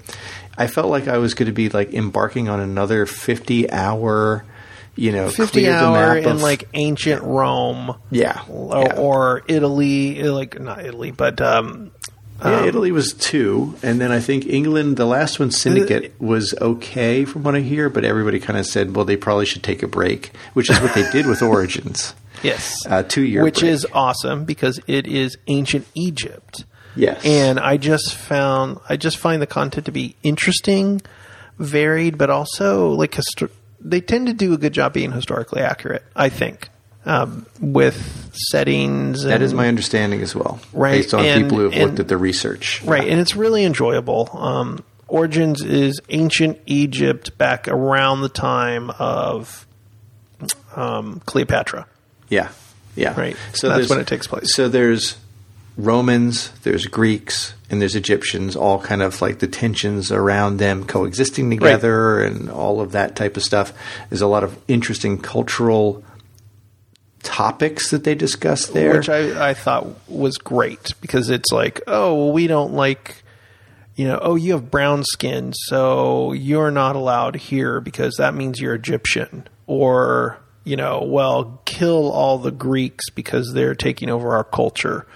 A: I felt like I was going to be like embarking on another 50 hour, you know,
B: 50
A: clear the
B: hour in
A: of,
B: like ancient Rome
A: yeah,
B: or,
A: yeah.
B: or Italy, like not Italy, but um,
A: Yeah, Italy was two, and then I think England. The last one, Syndicate, was okay from what I hear, but everybody kind of said, well, they probably should take a break, which is what they did with Origins.
B: yes,
A: Uh, two year,
B: which
A: break.
B: is awesome because it is ancient Egypt.
A: yes,
B: and I just found I just find the content to be interesting, varied, but also like histo- they tend to do a good job being historically accurate. I think um, with settings.
A: that is my understanding as well,
B: Right,
A: based on
B: and-
A: people who have
B: and-
A: looked at the research.
B: right, and it's really enjoyable. Um, Origins is ancient Egypt back around the time of um, Cleopatra.
A: Yeah, yeah,
B: Right.
A: So
B: That's when it takes place.
A: So there's Romans, there's Greeks, and there's Egyptians. All kind of like the tensions around them coexisting together, and all of that type of stuff. There's a lot of interesting cultural topics that they discuss there.
B: which I, I thought was great because it's like, oh, well, we don't like, you know, oh, you have brown skin, so you're not allowed here because that means you're Egyptian, or you know, well, kill all the Greeks because they're taking over our culture,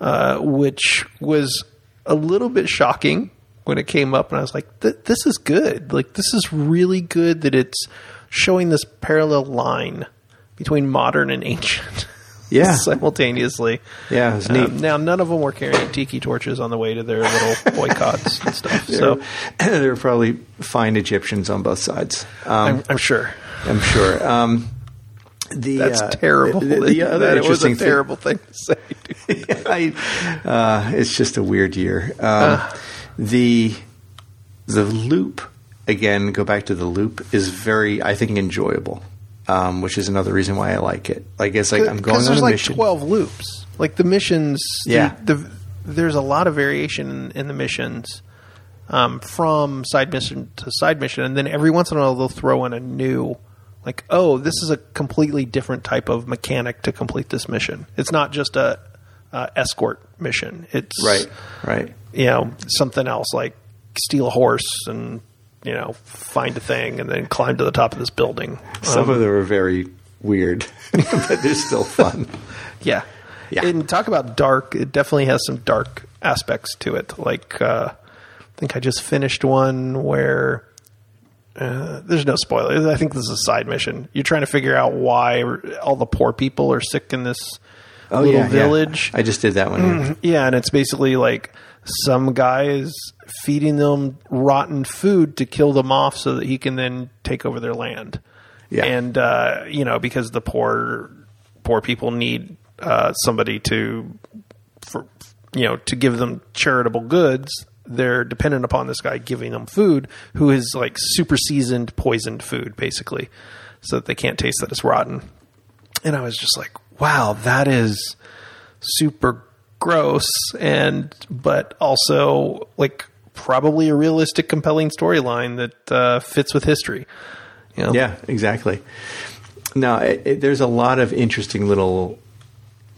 B: uh, which was a little bit shocking when it came up, and I was like, th- this is good, like this is really good that it's showing this parallel line between modern and ancient.
A: Yeah.
B: simultaneously.
A: Yeah.
B: Um, now, none of them were carrying tiki torches on the way to their little boycotts and stuff. So
A: there, were probably fine Egyptians on both sides. Um,
B: I'm, I'm sure
A: I'm sure. Um, the,
B: that's
A: uh,
B: terrible.
A: The, the other
B: that it was a
A: interesting thing-
B: terrible thing to say.
A: I, uh, it's just a weird year. Um,
B: Uh.
A: the the loop again. Go back to the loop is very I think enjoyable, um, which is another reason why I like it. Like it's like I'm going on
B: there's
A: a
B: like
A: mission.
B: twelve loops. Like the missions, the-
A: Yeah.
B: The, there's a lot of variation in, in the missions um, from side mission to side mission, and then every once in a while they'll throw in a new, like, oh, this is a completely different type of mechanic to complete this mission. It's not just a, uh escort mission. It's
A: Right, right.
B: you know something else like steal a horse and you know find a thing and then climb to the top of this building.
A: Some
B: Um,
A: of them are very weird, but they're still fun.
B: Yeah.
A: Yeah.
B: And talk about dark. It definitely has some dark aspects to it. Like, uh, I think I just finished one where uh, there's no spoilers. I think this is a side mission. You're trying to figure out why all the poor people are sick in this little village.
A: I just did that one.
B: Yeah, and it's basically like some guy is feeding them rotten food to kill them off so that he can then take over their land.
A: Yeah.
B: And uh, you know, because the poor poor people need uh, somebody to for you know, to give them charitable goods, they're dependent upon this guy giving them food who is like super seasoned poisoned food basically so that they can't taste that it's rotten. And I was just like, wow, that is super gross and but also like probably a realistic compelling storyline that uh, fits with history you know?
A: Yeah, exactly. Now, there's a lot of interesting little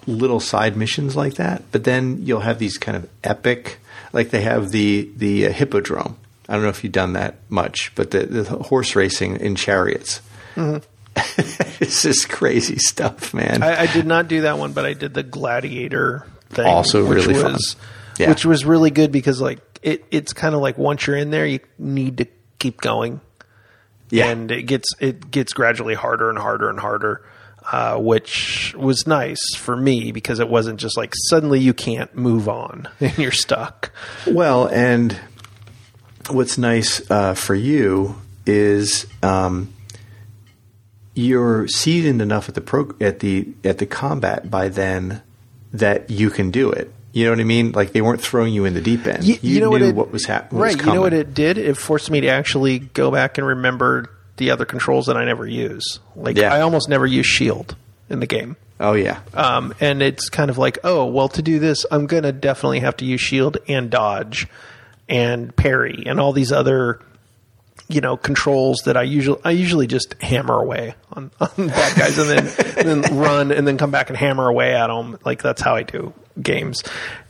A: little side missions like that, but then you'll have these kind of epic, like they have the the uh, hippodrome. I don't know if you've done that much, but the, the horse racing in chariots. it's just crazy stuff, man.
B: I, I did not do that one but i did the gladiator thing
A: Also really fun.
B: was
A: Yeah.
B: which was really good because like it, it's kind of like once you're in there you need to keep going
A: yeah,
B: and it gets it gets gradually harder and harder and harder, uh, which was nice for me because it wasn't just like suddenly you can't move on and you're stuck.
A: Well, and what's nice uh, for you is um, you're seasoned enough at the pro- at the at the combat by then that you can do it. You know what I mean? Like they weren't throwing you in the deep end.
B: You, you know
A: knew
B: what, it,
A: was happening.
B: right? You know what it did? It forced me to actually go back and remember the other controls that I never use. Like
A: Yeah.
B: I almost never use shield in the game.
A: Oh yeah,
B: Um, and it's kind of like, oh, well, to do this, I'm going to definitely have to use shield and dodge and parry and all these other, you know, controls that I usually I usually just hammer away on, on bad guys and then then run and then come back and hammer away at them. Like that's how I do games.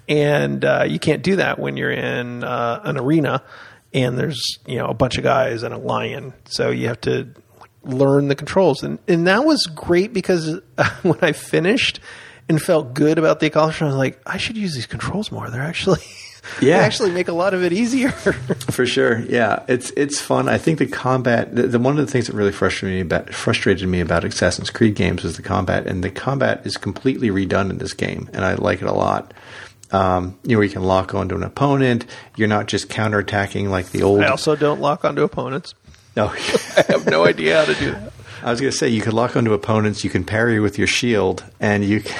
B: And uh, you can't do that when you're in uh, an arena and there's you know a bunch of guys and a lion. So you have to learn the controls, and and that was great because when I finished and felt good about the accomplishment, I was like, I should use these controls more. They're actually
A: Yeah.
B: they actually make a lot of it easier.
A: For sure, yeah, it's it's fun. I think the combat, the, the one of the things that really frustrated me about frustrated me about Assassin's Creed games was the combat, and the combat is completely redone in this game, and I like it a lot. Um, you know, where you can lock onto an opponent. You're not just counterattacking like the old.
B: I also don't lock onto opponents.
A: no,
B: I have no idea how to do that.
A: I was going to say you can lock onto opponents. You can parry with your shield, and you, can,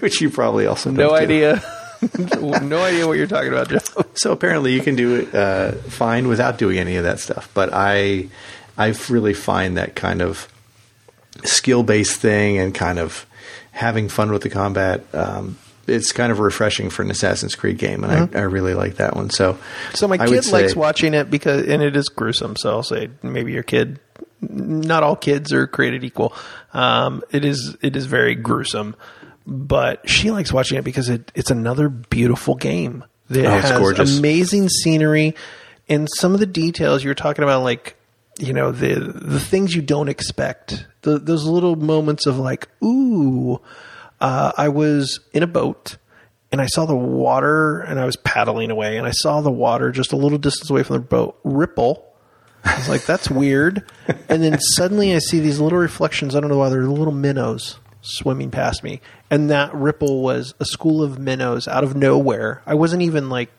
A: which you probably also
B: No
A: don't do.
B: Idea. no idea what you're talking about, Jeff.
A: So apparently, you can do it uh, fine without doing any of that stuff. But I, I really find that kind of skill based thing and kind of having fun with the combat. Um, it's kind of refreshing for an Assassin's Creed game, and I, I really like that one. So,
B: So my
A: I would
B: kid likes
A: say-
B: watching it because, and it is gruesome. So I'll say maybe your kid. Not all kids are created equal. Um, it is it is very gruesome, but she likes watching it because it, it's another beautiful game. It
A: Oh, it's
B: has
A: gorgeous.
B: amazing scenery, and some of the details you were talking about, like you know the the things you don't expect, the, those little moments of like, ooh, uh, I was in a boat and I saw the water and I was paddling away and I saw the water just a little distance away from the boat ripple. I was like, that's weird. And then suddenly I see these little reflections. I don't know why they're little minnows swimming past me. And that ripple was a school of minnows out of nowhere. I wasn't even like,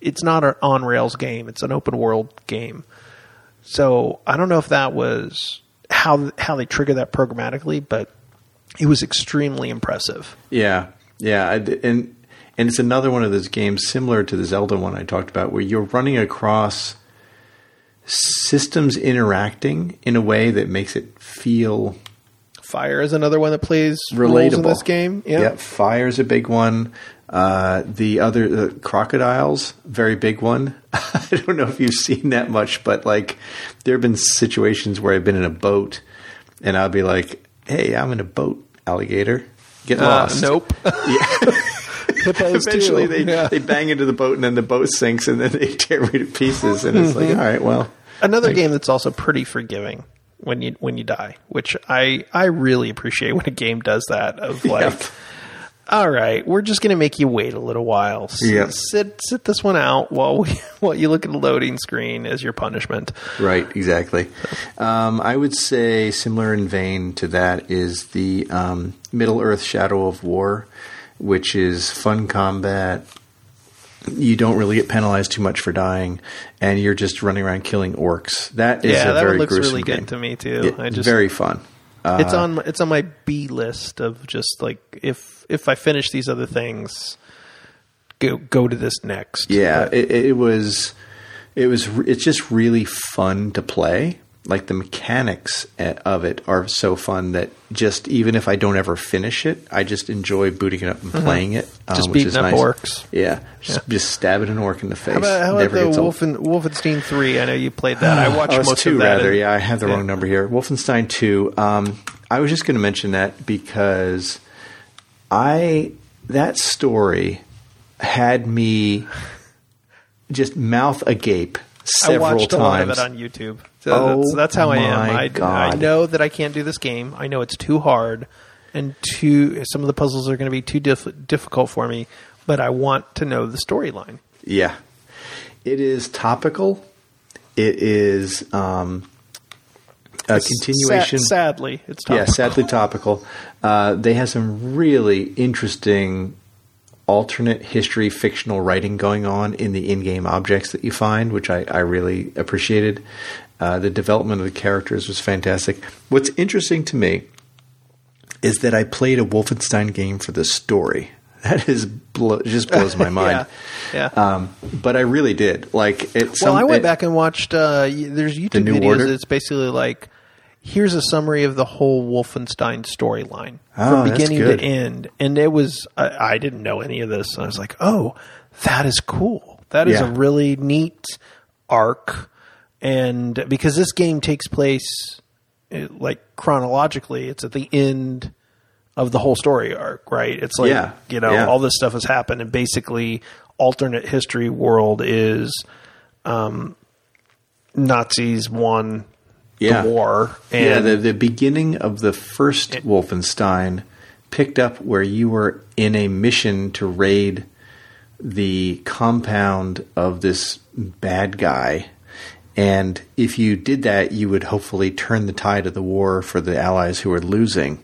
B: it's not an on rails game, it's an open world game. So I don't know if that was how how they trigger that programmatically, but it was extremely impressive.
A: Yeah, yeah, and and it's another one of those games similar to the Zelda one I talked about, where you're running across systems interacting in a way that makes it feel
B: Fire is another one that plays roles
A: relatable.
B: in this game. Yeah.
A: Yep, fire's a big one. Uh, the other the crocodiles, very big one. I don't know if you've seen that much, but like there have been situations where I've been in a boat and I'll be like, "Hey, I'm in a boat, alligator. Get
B: Uh,
A: lost."
B: nope. Hippos
A: Eventually,
B: too.
A: they
B: Yeah.
A: they bang into the boat and then the boat sinks and then they tear me to pieces. And it's like, all right, well,
B: Another game that's also pretty forgiving when you when you die, which I I really appreciate when a game does that. Of like,
A: Yep.
B: all right, we're just going to make you wait a little while. S-
A: Yep.
B: Sit sit this one out while we while you look at the loading screen as your punishment.
A: Right, exactly. Um, I would say similar in vein to that is the um, Middle Earth Shadow of War, which is fun combat. You don't really get penalized too much for dying, and you're just running around killing orcs. That is
B: yeah,
A: a
B: that
A: very
B: looks
A: gruesome
B: really
A: game.
B: to me too.
A: It-
B: I just
A: very fun. Uh,
B: it's on it's on my B list of just like if if I finish these other things, go go to this next.
A: Yeah, it, it was. It was. It's just really fun to play. Like the mechanics eh, of it are so fun that just even if I don't ever finish it, I just enjoy booting it up and playing it. um,
B: Mm-hmm. Just
A: which
B: beating
A: is
B: up
A: nice.
B: orcs.
A: Yeah, just, just stabbing an orc in the face.
B: How about, how about
A: Never
B: the. Wolfen, Wolfenstein Three? I know you played that. I watched
A: Oh,
B: most
A: two
B: of that.
A: rather.
B: and-
A: Yeah, I have the
B: yeah.
A: wrong number here. Wolfenstein Two. Um, I was just going to mention that because I that story had me just mouth agape
B: I
A: several
B: watched a lot of it on YouTube. So
A: Oh
B: that's, that's how I am. I, I know that I can't do this game. I know it's too hard, and too some of the puzzles are going to be too diff- difficult for me. But I want to know the storyline.
A: Yeah, it is topical. It is um, a continuation.
B: Sa- sadly, it's
A: Yeah,
B: topical.
A: sadly topical. Uh, they have some really interesting alternate history fictional writing going on in the in-game objects that you find, which I, I really appreciated. Uh, the development of the characters was fantastic. What's interesting to me is that I played a Wolfenstein game for the story. That is blo- just blows my mind.
B: Yeah, yeah.
A: Um, but I really did like it.
B: Well,
A: some-
B: I went
A: it-
B: back and watched. Uh, there's YouTube
A: New
B: videos.
A: Order?
B: It's basically like here's a summary of the whole Wolfenstein storyline
A: Oh,
B: from beginning to end, and it was. I, I didn't know any of this. I was like, oh, that is cool. That is
A: Yeah.
B: a really neat arc, and because this game takes place uh, like chronologically, it's at the end of the whole story arc, right? It's like
A: Yeah.
B: you know
A: Yeah.
B: all this stuff has happened, and basically alternate history world is um, Nazis won
A: yeah.
B: the war, and
A: yeah, the, the beginning of the first Wolfenstein picked up where you were in a mission to raid the compound of this bad guy. And if you did that, you would hopefully turn the tide of the war for the Allies who are losing,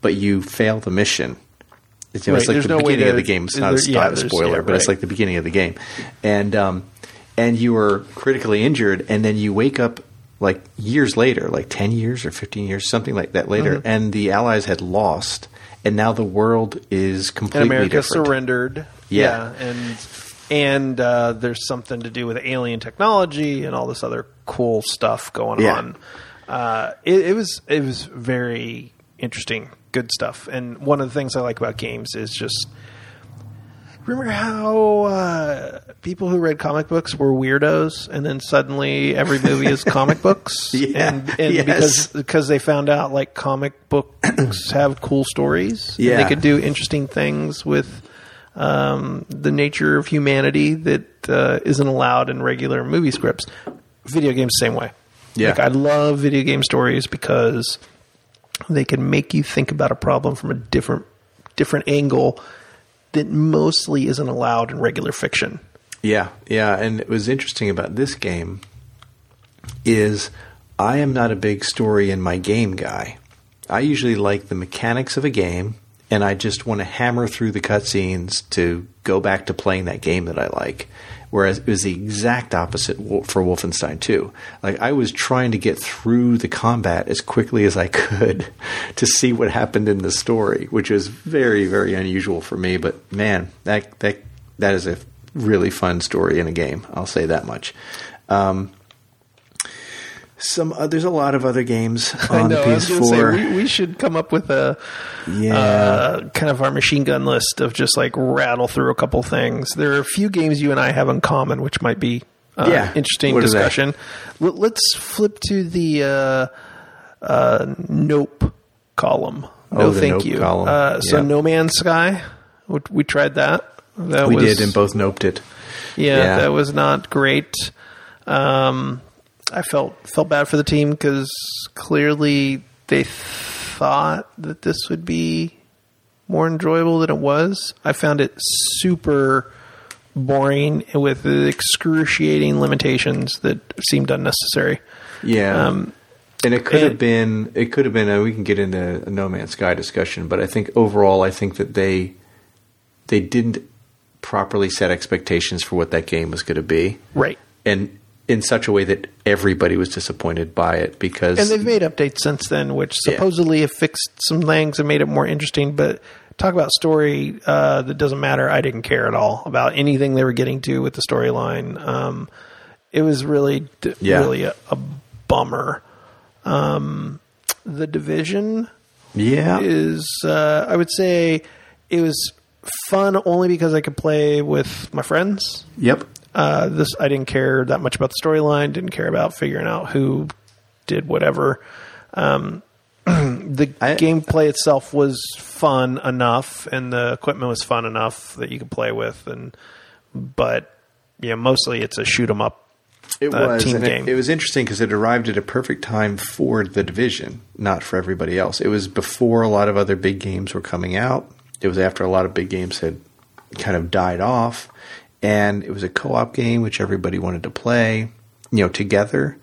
A: but you fail the mission. It's, you know, it's like
B: there's
A: the
B: no
A: beginning
B: of
A: of
B: the-
A: game. It's not a
B: there- yeah,
A: spoiler,
B: yeah,
A: but it's
B: right.
A: like the beginning of the game. And um, and you were critically injured, and then you wake up like years later, like ten years or fifteen years, something like that later,
B: Mm-hmm.
A: and the Allies had lost, and now the world is
B: and
A: completely
B: America
A: different.
B: surrendered.
A: Yeah.
B: and and uh, there's something to do with alien technology and all this other cool stuff going
A: Yeah.
B: on. Uh, it, it was it was very interesting, good stuff. And one of the things I like about games is just remember how uh, people who read comic books were weirdos, and then suddenly every movie is comic books,
A: Yeah,
B: and, and
A: yes.
B: because because they found out like comic books have cool stories, and
A: Yeah.
B: they could do interesting things with um, the nature of humanity that uh, isn't allowed in regular movie scripts. Video games, same way.
A: Yeah.
B: like I love video game stories because they can make you think about a problem from a different different angle that mostly isn't allowed in regular fiction.
A: Yeah, yeah, and it was interesting about this game is I am not a big story in my game guy. I usually like the mechanics of a game and I just want to hammer through the cutscenes to go back to playing that game that I like. Whereas it was the exact opposite for Wolfenstein 2. Like I was trying to get through the combat as quickly as I could to see what happened in the story, which was very, very unusual for me. But man, that that that is a really fun story in a game. I'll say that much. Um, some uh, there's a lot of other games on I know, PS4.
B: Say, we, we, should come up with a yeah uh, kind of our machine gun list of just like rattle through a couple things. There are a few games you and I have in common, which might be uh, yeah. interesting what discussion. Let's flip to the uh, uh, Nope column. No, oh, thank nope you. Uh, so No Man's Sky, we tried that. That
A: we was, did, and both noped it.
B: Yeah, yeah, that was not great. Um, I felt felt bad for the team because clearly they thought that this would be more enjoyable than it was. I found it super boring with excruciating limitations that seemed unnecessary.
A: Yeah. Um, and it could and, have been, it could have been, uh, we can get into a No Man's Sky discussion, but I think overall, I think that they, they didn't properly set expectations for what that game was going to be.
B: Right.
A: And in such a way that everybody was disappointed by it because
B: and they've made updates since then which supposedly yeah. have fixed some things and made it more interesting but talk about story uh, that doesn't matter. I didn't care at all about anything they were getting to with the storyline. Um, it was really yeah. really a, a bummer. Um, the division
A: yeah.
B: is uh, i would say it was fun only because i could play with my friends.
A: Yep
B: uh, this I didn't care that much about the storyline. Didn't care about figuring out who did whatever. Um, the I, gameplay itself was fun enough, and the equipment was fun enough that you could play with. And but yeah, mostly it's a shoot 'em up.
A: It uh, was team game. It, it was interesting because it arrived at a perfect time for the division, not for everybody else. It was before a lot of other big games were coming out. It was after a lot of big games had kind of died off and it was a co-op game which everybody wanted to play, you know, together.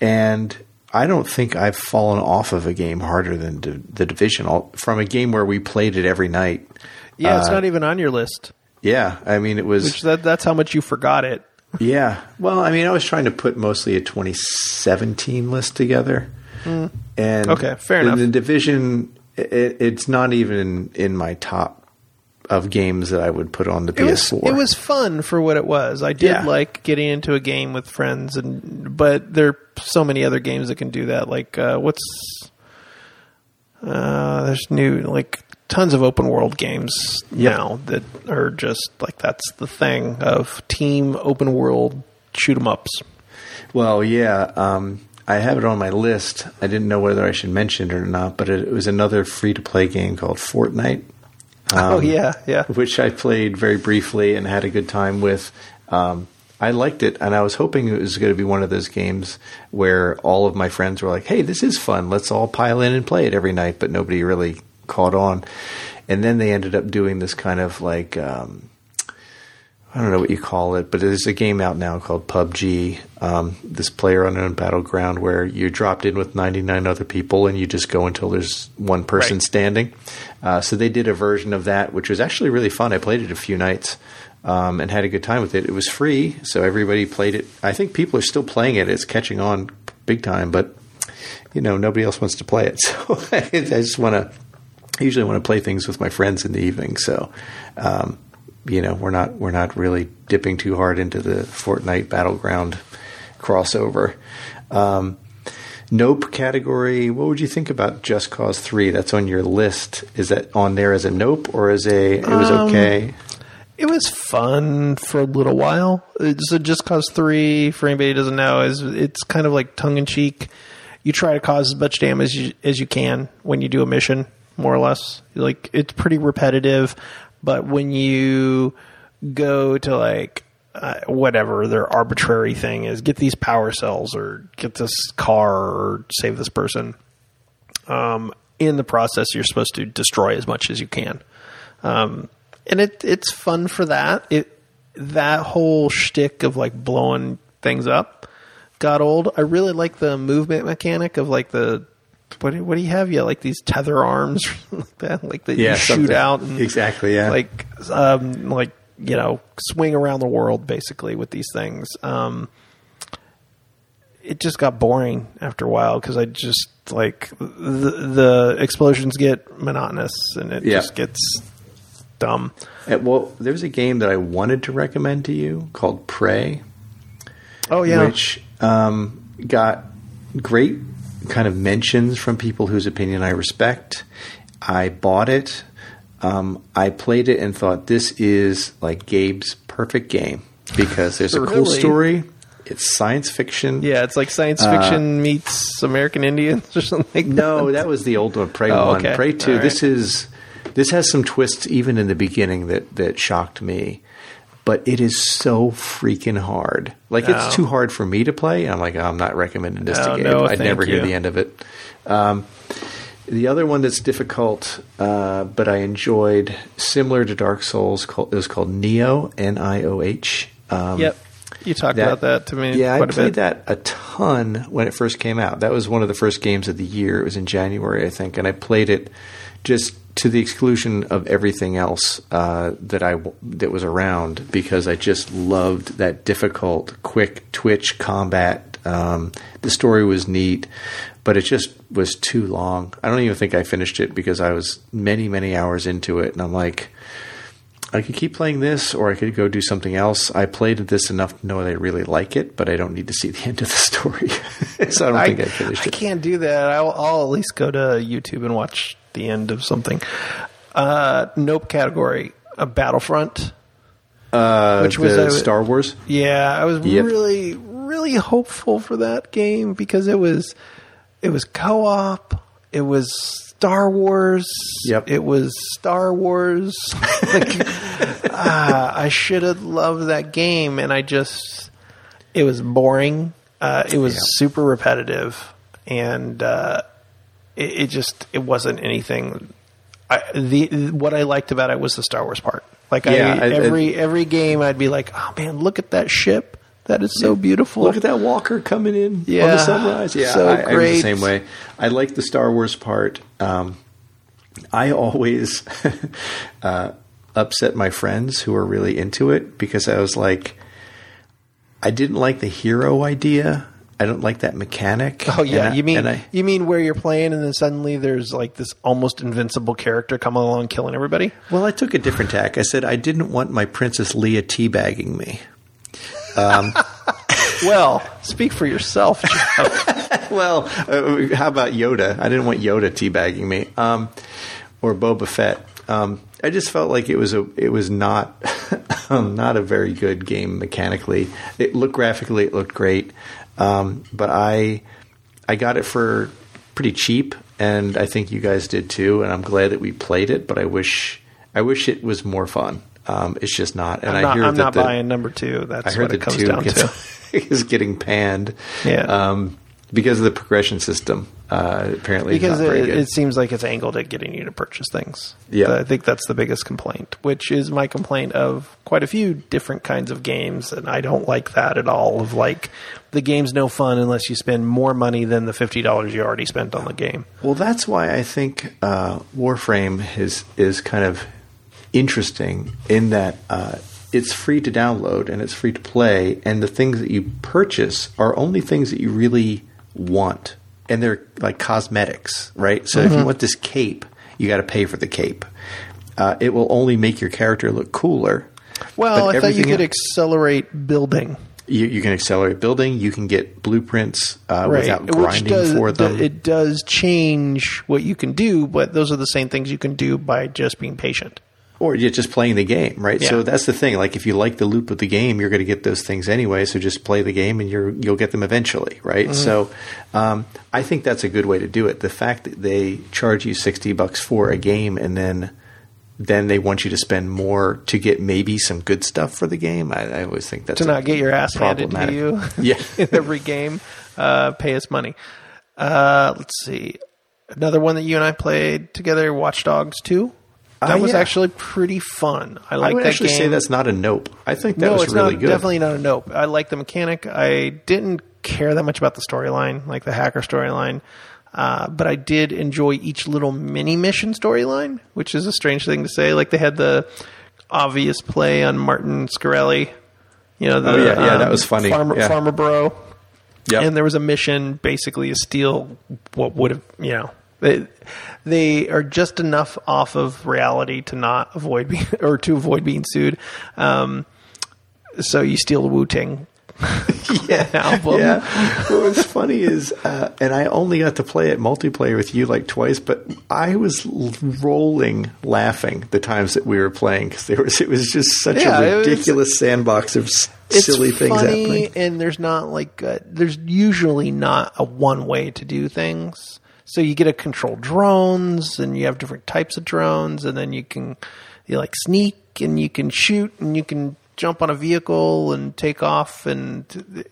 A: And I don't think I've fallen off of a game harder than the division from a game where we played it every night.
B: Yeah, it's uh, not even on your list.
A: Yeah, I mean it was.
B: Which that, that's how much you forgot it.
A: yeah, well, I mean, I was trying to put mostly a 2017 list together, mm. and
B: okay, fair enough.
A: The division, it, it's not even in my top of games that I would put on the PS4.
B: It was, it was fun for what it was. I did yeah. like getting into a game with friends, and but there are so many other games that can do that. Like uh, what's uh, there's new like tons of open world games yep. now that are just like that's the thing of team open world shoot 'em ups.
A: Well, yeah. Um, I have it on my list. I didn't know whether I should mention it or not, but it, it was another free to play game called Fortnite
B: um, oh yeah, yeah.
A: Which I played very briefly and had a good time with. Um, I liked it, and I was hoping it was going to be one of those games where all of my friends were like, "Hey, this is fun. Let's all pile in and play it every night." But nobody really caught on. And then they ended up doing this kind of like um, I don't know what you call it, but there's a game out now called PUBG, um, this player unknown battleground where you're dropped in with 99 other people and you just go until there's one person right. standing. Uh, so they did a version of that, which was actually really fun. I played it a few nights um, and had a good time with it. It was free, so everybody played it. I think people are still playing it. It's catching on big time, but you know nobody else wants to play it. So I just want to. I usually want to play things with my friends in the evening. So. Um, you know we're not we're not really dipping too hard into the Fortnite battleground crossover. Um, nope category. What would you think about Just Cause Three? That's on your list. Is that on there as a nope or as a it was um, okay?
B: It was fun for a little while. So Just Cause Three, for anybody who doesn't know, is it's kind of like tongue in cheek. You try to cause as much damage as you, as you can when you do a mission, more or less. Like it's pretty repetitive. But when you go to like uh, whatever their arbitrary thing is, get these power cells or get this car or save this person. Um, in the process, you're supposed to destroy as much as you can, um, and it it's fun for that. It that whole shtick of like blowing things up got old. I really like the movement mechanic of like the what do, what do you have? Yeah, like these tether arms, like that, like that
A: Yeah,
B: you shoot
A: something.
B: out and
A: Exactly, yeah.
B: like um, like you know swing around the world basically with these things. Um, it just got boring after a while because I just like the the explosions get monotonous and it
A: Yeah.
B: just gets dumb.
A: Uh, well, there's a game that I wanted to recommend to you called Prey.
B: Oh yeah,
A: which um, got great kind of mentions from people whose opinion I respect. I bought it. Um, I played it and thought this is like Gabe's perfect game because there's a cool story. It's science fiction.
B: yeah, it's like science fiction meets American Indians or something. Like
A: Uh, No, that was the old one. Prey
B: Oh,
A: one.
B: okay.
A: Prey two.
B: All
A: This is this has some twists even in the beginning that that shocked me. But it is so freaking hard. Like
B: No.
A: it's too hard for me to play. I'm like, oh, I'm not recommending this
B: No,
A: to Gabe.
B: no,
A: I'd never hear the end of it. Um, the other one that's difficult, uh, but I enjoyed, similar to Dark Souls, called, it was called Nioh, N I O H. Um,
B: Yep, you talked
A: that-
B: about that to me.
A: yeah, I played that a ton when it first came out. That was one of the first games of the year. It was in January, I think, and I played it just to the exclusion of everything else uh, that I that was around because I just loved that difficult, quick twitch combat. Um, the story was neat, but it just was too long. I don't even think I finished it because I was many, many hours into it, and I'm like. I could keep playing this, or I could go do something else. I played this enough to know that I really like it, but I don't need to see the end of the story, so I don't think I finished
B: I
A: it.
B: I can't do that. I'll, I'll at least go to YouTube and watch the end of something. Uh, nope category. A Battlefront.
A: Uh,
B: Which was a-
A: Star Wars.
B: Yeah, I was
A: Yep.
B: really, really hopeful for that game because it was, it was co-op. It was Star Wars.
A: Yep.
B: It was Star Wars. like, ah, I should have loved that game, and I just, it was boring. Uh, it was
A: Yeah.
B: super repetitive, and uh, it, it just, it wasn't anything. I, the what I liked about it was the Star Wars part. Like
A: Yeah,
B: I, every every game, I'd be like, "Oh man, look at that ship! That is so beautiful."
A: Look at that Walker coming in on
B: Yeah,
A: the sunrise. Yeah,
B: so
A: I, I was the same way. I like the Star Wars part. Um, I always uh, upset my friends who are really into it because I was like, I didn't like the hero idea. I don't like that mechanic.
B: Oh yeah,
A: I-
B: you mean
A: I,
B: you mean where you're playing and then suddenly there's like this almost invincible character coming along killing everybody?
A: Well, I took a different tack. I said I didn't want my Princess Leia teabagging me.
B: Well, speak for yourself.
A: Well, uh, how about Yoda? I didn't want Yoda teabagging me, um, or Boba Fett. Um, I just felt like it was a it was not um, not a very good game mechanically. It looked graphically, it looked great, um, but I I got it for pretty cheap, and I think you guys did too. And I'm glad that we played it, but I wish I wish it was more fun. Um, it's just not, and
B: I'm
A: I hear
B: I'm
A: that
B: not
A: the,
B: buying number two. That's
A: I heard
B: what it comes
A: two
B: down
A: gets,
B: to.
A: is getting panned.
B: Yeah.
A: Um, because of the progression system. Uh, apparently,
B: Because it, it seems like it's angled at getting you to purchase things.
A: Yeah.
B: I think that's the biggest complaint, which is my complaint of quite a few different kinds of games, and I don't like that at all. Of like, the game's no fun unless you spend more money than the fifty dollars you already spent on the game.
A: well, that's why I think uh, Warframe is is kind of interesting in that uh, it's free to download and it's free to play, and the things that you purchase are only things that you really want, and they're like cosmetics, right? So if you want this cape, you got to pay for the cape. Uh, it will only make your character look cooler.
B: Well, I thought you could
A: el-
B: accelerate building.
A: You, you can accelerate building. You can get blueprints uh, without grinding
B: does,
A: for them.
B: It does change what you can do, but those are the same things you can do by just being patient.
A: Or you're just playing the game, right?
B: Yeah.
A: So that's the thing. Like if you like the loop of the game, you're going to get those things anyway. So just play the game, and you're you'll get them eventually, right?
B: Mm-hmm.
A: So um, I think that's a good way to do it. The fact that they charge you sixty bucks for a game, and then then they want you to spend more to get maybe some good stuff for the game. I, I always think that's
B: To not get your ass handed to you
A: Yeah.
B: in every game, uh, pay us money. Uh, let's see. Another one that you and I played together, Watch Dogs 2. That
A: Ah,
B: was
A: yeah.
B: actually pretty fun. I
A: I
B: like
A: would
B: that
A: actually
B: game.
A: say that's not a nope. I think that
B: no,
A: was
B: it's
A: really
B: not,
A: good.
B: definitely not a nope. I like the mechanic. I didn't care that much about the storyline, like the hacker storyline. Uh, but I did enjoy each little mini mission storyline, which is a strange thing to say. Like they had the obvious play on Martin Shkreli. You know, the,
A: Oh, yeah, yeah, that was funny.
B: Farmer,
A: Yeah.
B: Pharma Bro.
A: Yep.
B: And there was a mission basically to steal what would have, you know, they, they are just enough off of reality to not avoid being, or to avoid being sued. Um, so you steal the Wu Tang
A: yeah.
B: album.
A: Yeah. what was funny is, uh, and I only got to play it multiplayer with you like twice, but I was rolling laughing the times that we were playing because there was it was just such
B: Yeah,
A: a
B: was-
A: ridiculous sandbox of silly things happening.
B: and there's not like a, there's usually not a one way to do things. So you get to control drones, and you have different types of drones, and then you can you like sneak, and you can shoot, and you can jump on a vehicle and take off, and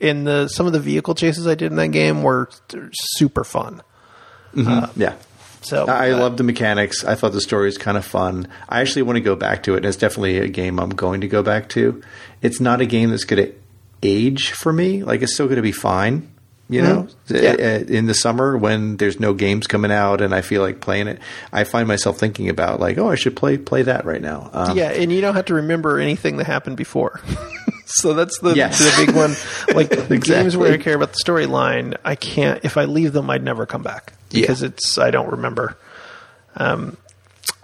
B: in the some of the vehicle chases I did in that game were super fun.
A: Yeah.
B: So
A: I
B: uh,
A: love the mechanics. I thought the story was kind of fun. I actually want to go back to it, and it's definitely a game I'm going to go back to. It's not a game that's going to age for me. Like it's still going to be fine. You know,
B: Yeah.
A: Uh, in the summer when there's no games coming out and I feel like playing it, I find myself thinking about like, oh, I should play play that right now. Um,
B: Yeah, and you don't have to remember anything that happened before. so that's the,
A: Yes.
B: the big one. Like the games where I care about the storyline, I can't. If I leave them, I'd never come back
A: Yeah.
B: because it's I don't remember. Um,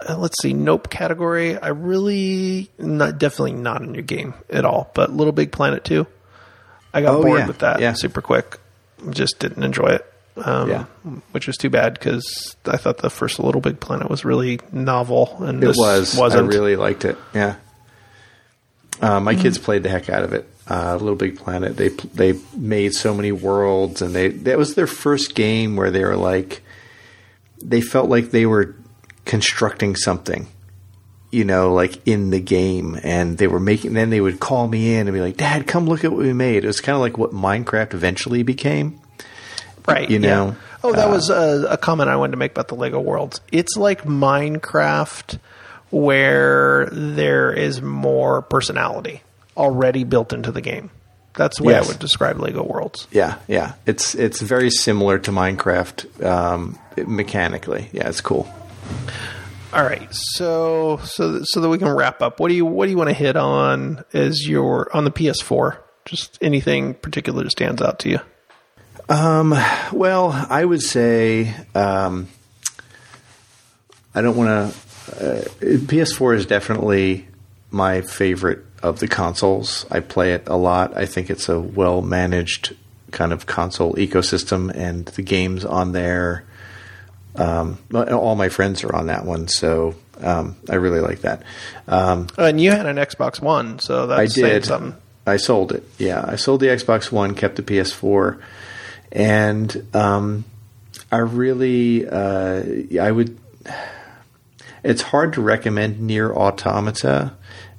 B: uh, let's see, Nope category. I really not definitely not a new game at all. But Little Big Planet two, I got
A: Oh,
B: bored
A: yeah,
B: with that
A: yeah.
B: super quick. Just didn't enjoy it. Um,
A: Yeah.
B: which was too bad because I thought the first Little Big Planet was really novel, and
A: It
B: this
A: was.
B: wasn't.
A: I really liked it. Yeah. Uh, my kids played the heck out of it. Uh, Little Big Planet. They they made so many worlds, and they that was their first game where they were like, they felt like they were constructing something, you know, like in the game, and they were making. Then they would call me in and be like, "Dad, come look at what we made." It was kind of like what Minecraft eventually became.
B: right
A: you
B: yeah.
A: know,
B: oh that
A: uh,
B: was a, a comment i wanted to make about the lego worlds it's like minecraft where there is more personality already built into the game that's the way
A: Yes.
B: i would describe lego worlds
A: Yeah, yeah. It's it's very similar to Minecraft um, mechanically. Yeah, it's cool.
B: All right so so so that we can wrap up what do you what do you want to hit on as your on the ps4 just anything particular that stands out to you Um,
A: Well, I would say um, I don't want to. Uh, PS4 is definitely my favorite of the consoles. I play it a lot. I think it's a well managed kind of console ecosystem, and the games on there. Um, all my friends are on that one, so um, I really like that. Um,
B: and you had an xbox one so that's
A: I did.
B: something
A: I sold it. Yeah, I sold the Xbox One, kept the PS4, and um, I really, uh, I would. It's hard to recommend Nier Automata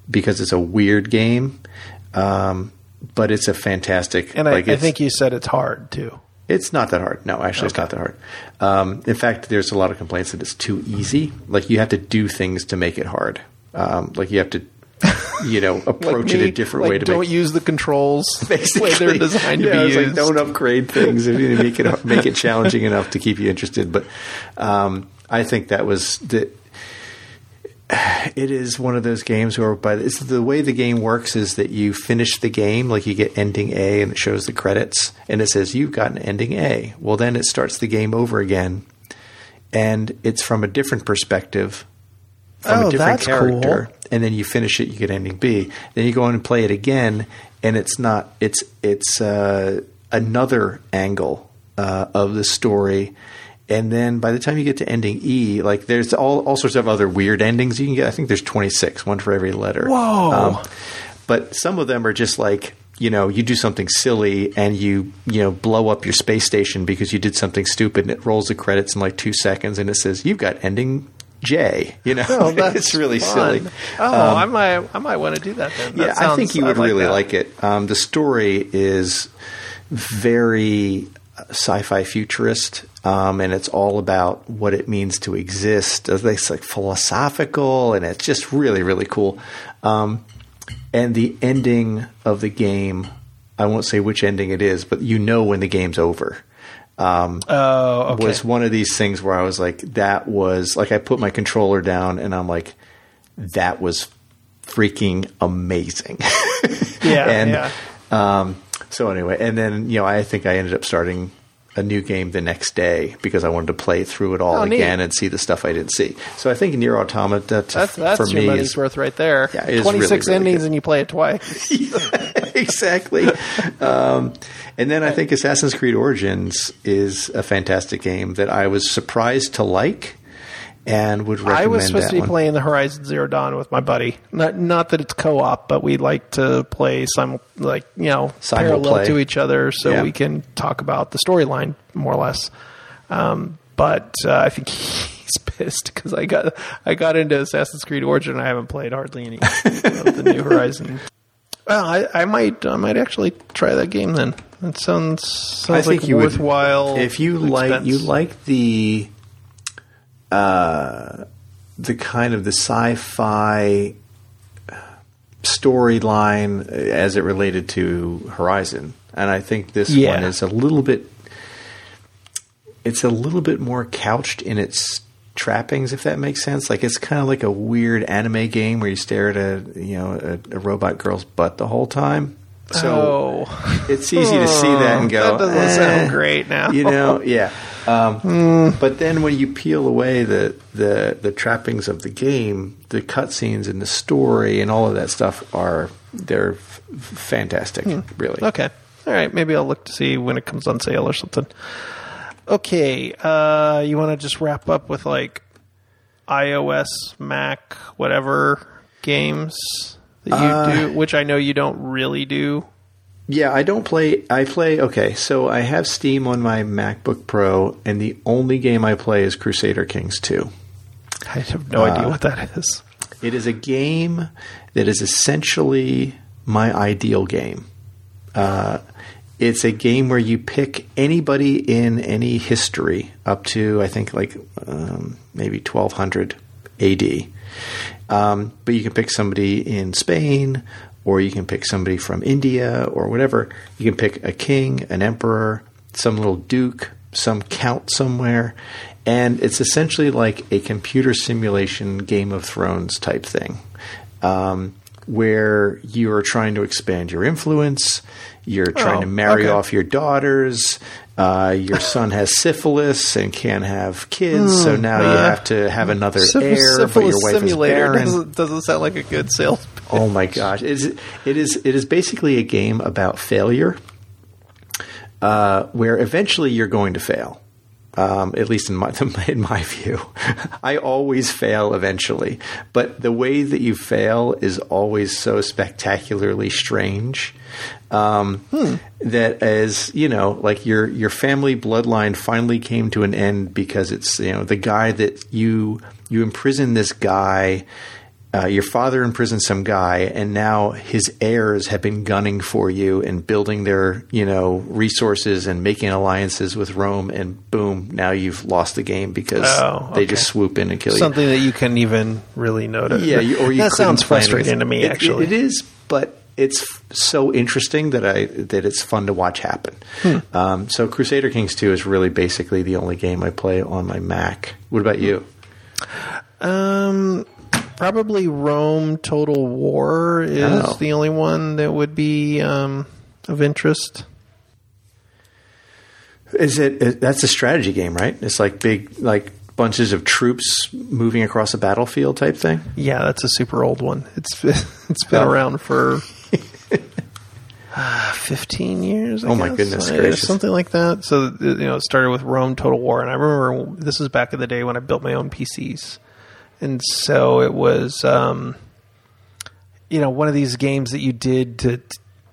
A: because it's a weird game, um, but it's a fantastic.
B: and I,
A: like
B: I think you said it's hard too
A: it's not that hard. No, actually, it's not that hard. Um, in fact, there's a lot of complaints that it's too easy. Like you have to do things to make it hard. Um, like you have to, you know, approach it
B: me,
A: a different
B: like,
A: way to
B: don't
A: make.
B: use the controls the way they're designed to be used.
A: like don't upgrade things and you make it make it challenging enough to keep you interested. But um, I think that was the. It is one of those games where, by it's the way the game works is that you finish the game, like you get ending A, and it shows the credits, and it says you've got an ending A. Well, then it starts the game over again, and it's from a different perspective, from
B: Oh,
A: a different character,
B: cool.
A: and then you finish it, you get ending B. Then you go in and play it again, and it's not. It's it's uh, another angle uh, of the story. And then by the time you get to ending E, like there's all, all sorts of other weird endings you can get. I think there's 26, one for every letter.
B: Whoa.
A: but some of them are just like, you know, you do something silly and you, you know, blow up your space station because you did something stupid and it rolls the credits in like two seconds and it says, you've got ending J. You know,
B: Oh, that's
A: it's really
B: fun.
A: silly.
B: Oh, I might, I might want to do that then. That
A: Yeah, I think you would
B: I
A: really
B: that.
A: like it. Um, the story is very sci-fi futurist, um, and it's all about what it means to exist. It's like philosophical, and it's just really, really cool. Um, and the ending of the game, I won't say which ending it is, but you know when the game's over.
B: Oh, okay.
A: was one of these things where I was like, that was like I put my controller down and I'm like, that was freaking amazing.
B: yeah,
A: and
B: yeah.
A: um, so anyway, and then you know I think I ended up starting a new game the next day because I wanted to play through it all
B: Oh, neat.
A: again and see the stuff I didn't see. So I think Nier Automata to,
B: That's that's
A: for
B: your
A: me
B: money's
A: is
B: worth right there.
A: Yeah,
B: Twenty six
A: really, really
B: endings
A: good.
B: and you play it twice.
A: exactly. Um, and then I think Assassin's Creed Origins is a fantastic game that I was surprised to like and would recommend
B: I was supposed to be
A: one.
B: playing the Horizon Zero Dawn with my buddy. Not not that it's co op, but we like to play simul like you know
A: Simul
B: parallel
A: play.
B: to each other, so
A: Yeah.
B: we can talk about the storyline more or less. Um, but uh, I think he's pissed because I got I got into Assassin's Creed Origin. and I haven't played hardly any of the New Horizon. Well, I, I might I might actually try that game then. That sounds sounds
A: I think
B: like
A: you would-
B: worthwhile.
A: if you like you like the uh the kind of the sci-fi storyline as it related to Horizon and I think this
B: Yeah.
A: one is a little bit it's a little bit more couched in its trappings if that makes sense like it's kind of like a weird anime game where you stare at a you know a, a robot girl's butt the whole time so
B: oh.
A: it's easy to see that and go
B: That doesn't
A: "Eh."
B: sound great now.
A: you know yeah um, but then when you peel away the, the the trappings of the game the cutscenes and the story and all of that stuff are they're f- fantastic really
B: Okay. All right. Maybe I'll look to see when it comes on sale or something. Okay. Uh, you want to just wrap up with like iOS, Mac, whatever games that you
A: Uh,
B: do, which I know you don't really do.
A: Yeah i don't play i play okay so i have steam on my macbook pro and the only game i play is crusader kings 2
B: I have no
A: Uh,
B: idea what that is.
A: It is a game that is essentially my ideal game. Uh, it's a game where you pick anybody in any history up to, I think, like um, maybe 1200 AD. Um, but you can pick somebody in Spain, or you can pick somebody from India, or whatever. You can pick a king, an emperor, some little duke, some count somewhere. And it's essentially like a computer simulation Game of Thrones type thing, um, where you are trying to expand your influence. You're trying
B: Oh,
A: to marry
B: okay.
A: off your daughters. Uh, your son has syphilis and can't have kids, so now you
B: uh,
A: have to have another
B: Syph-
A: heir, but your wife
B: simulator
A: is barren.
B: doesn't, doesn't sound like a good sales.
A: Oh my gosh! It is, it is it is basically a game about failure, uh, where eventually you're going to fail. Um, at least in my in my view, I always fail eventually. But the way that you fail is always so spectacularly strange um, that as you know, like your your family bloodline finally came to an end because it's you know the guy that you you imprison this guy. Uh, your father imprisoned some guy, and now his heirs have been gunning for you and building their, you know, resources and making alliances with Rome. And boom, now you've lost the game because
B: Oh,
A: they just swoop in and kill you.
B: Something that you can even really notice.
A: Yeah, you, or you
B: that sounds frustrating to me.
A: It-
B: actually,
A: it is, but it's f- so interesting that I that it's fun to watch happen.
B: Hmm.
A: Um, so Crusader Kings Two is really basically the only game I play on my Mac. What about you?
B: Um, probably Rome Total War is
A: Oh.
B: the only one that would be um, of interest.
A: Is it? That's a strategy game, right? It's like big, like bunches of troops moving across a battlefield type thing.
B: Yeah, that's a super old one. It's it's been
A: Oh.
B: around for uh, fifteen years. I
A: Oh my
B: guess.
A: goodness gracious.
B: something like that. So you know, it started with Rome Total War, and I remember this was back in the day when I built my own PCs, and so it was, um, you know, one of these games that you did to,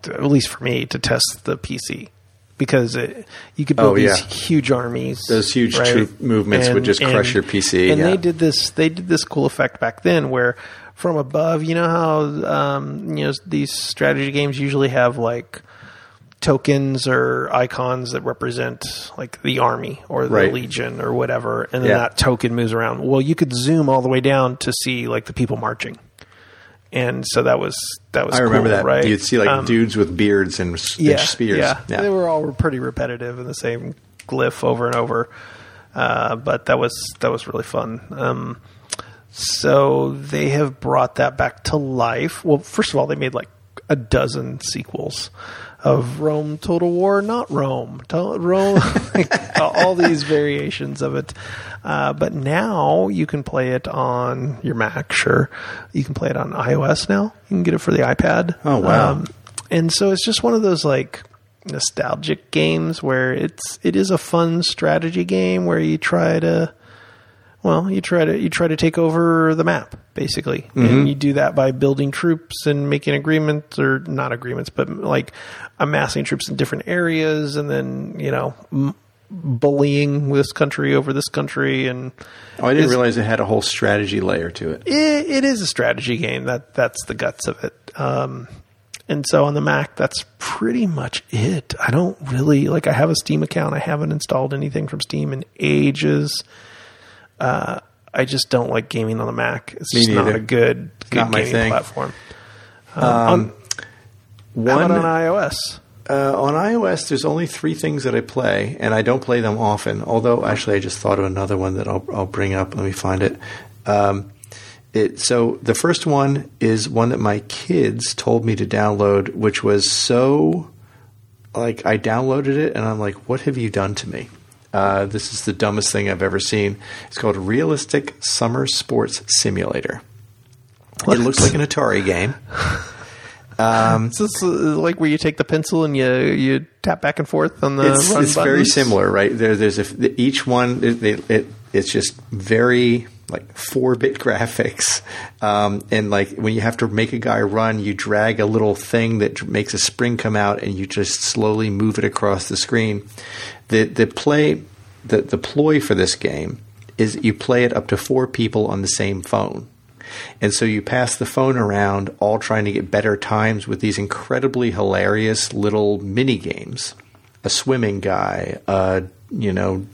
B: to at least for me, to test the PC. Because it, you could build
A: Oh,
B: these huge armies,
A: Those huge troop movements would just crush your PC,
B: And
A: yeah.
B: they did this. They did this cool effect back then, where from above, you know how um, you know these strategy games usually have like tokens or icons that represent like the army or the
A: Right.
B: legion or whatever, and then
A: Yeah.
B: that token moves around. Well, you could zoom all the way down to see like the people marching, and so that was that was.
A: I remember
B: cool,
A: that.
B: Right?
A: You'd see like
B: Um,
A: dudes with beards and,
B: yeah,
A: spears.
B: Yeah. they were all pretty repetitive and the same glyph over and over. Uh, but that was that was really fun. Um, so they have brought that back to life. Well, first of all, they made like a dozen sequels of Rome Total War, not Rome, to- Rome, like, all these variations of it. Uh, but now you can play it on your Mac. Sure, you can play it on iOS now. You can get it for the iPad.
A: Oh, wow.
B: and so it's just one of those like nostalgic games where it's it is a fun strategy game where you try to well, you try to you try to take over the map basically, and you do that by building troops and making agreements or not agreements, but like amassing troops in different areas, and then you know m- bullying this country over this country, and
A: Oh, I didn't realize it had a whole strategy layer to it.
B: it, it is a strategy game. That that's the guts of it. Um, and so on the Mac, that's pretty much it. I don't really like. I have a Steam account. I haven't installed anything from Steam in ages. Uh, I just don't like gaming on the Mac. It's
A: Me
B: just not a good, good
A: Not my
B: gaming
A: thing.
B: platform. Um, on, how
A: One
B: on iOS?
A: Uh, on iOS, there's only three things that I play, and I don't play them often. Although, actually, I just thought of another one that I'll, I'll bring up. Let me find it. Um, it. So the first one is one that my kids told me to download, which was so like I downloaded it, and I'm like, "What have you done to me?" Uh, this is the dumbest thing I've ever seen. It's called Realistic Summer Sports Simulator. It looks like an Atari game.
B: Is this uh, like where you take the pencil and you you tap back and forth on the
A: it's, it's very similar, right? There, there's a, each one. It, it, it, it's just very like four bit graphics, um, and like when you have to make a guy run, you drag a little thing that makes a spring come out, and you just slowly move it across the screen. The the play the the ploy for this game is you play it up to four people on the same phone. And so you pass the phone around, all trying to get better times with these incredibly hilarious little mini games. A swimming guy, uh, you know,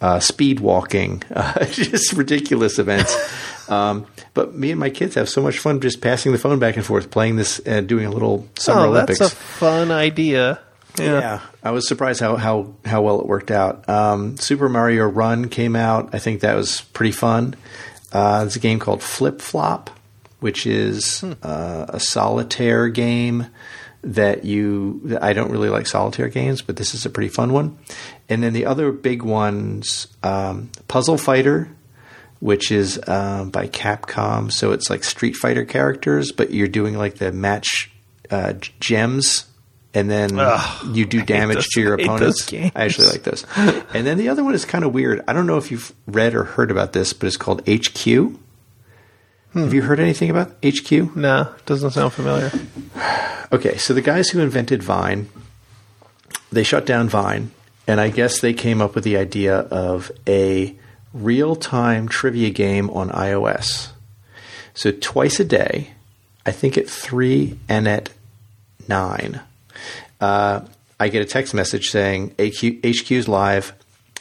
A: uh, speed walking, uh, just ridiculous events. Um, but me and my kids have so much fun just passing the phone back and forth, playing this, and doing a little summer
B: Oh,
A: Olympics.
B: that's a fun idea. Yeah.
A: Yeah, I was surprised how how how well it worked out. Um, Super Mario Run came out. I think that was pretty fun. Uh, there's a game called Flip Flop, which is uh, a solitaire game that you. I don't really like solitaire games, but this is a pretty fun one. And then the other big ones, um, Puzzle Fighter, which is um, by Capcom. So it's like Street Fighter characters, but you're doing like the match uh, gems, and then
B: Ugh,
A: you do damage
B: those-
A: to your
B: I hate those
A: opponents. I actually like this. and then the other one is kind of weird. I don't know if you've read or heard about this, but it's called HQ. Hmm. Have you heard anything about HQ?
B: No, doesn't sound familiar.
A: Okay, so the guys who invented Vine, they shut down Vine, and I guess they came up with the idea of a real-time trivia game on iOS. So twice a day, I think at three and at nine, uh, I get a text message saying HQ, HQ's live.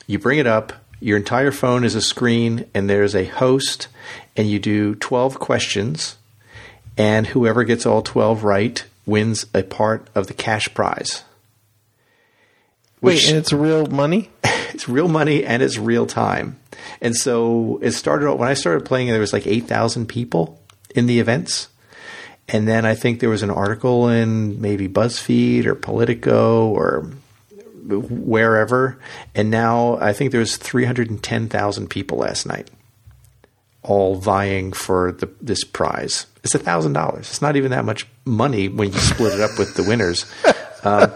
A: You bring it up. Your entire phone is a screen, and there's a host, and you do twelve questions and whoever gets all 12 right wins a part of the cash prize.
B: Wait, and it's real money?
A: it's real money and it's real time. And so it started when I started playing there was like 8,000 people in the events. And then I think there was an article in maybe BuzzFeed or Politico or wherever. And now I think there was 310,000 people last night all vying for the, this prize. It's a thousand dollars. It's not even that much money when you split it up with the winners. Um,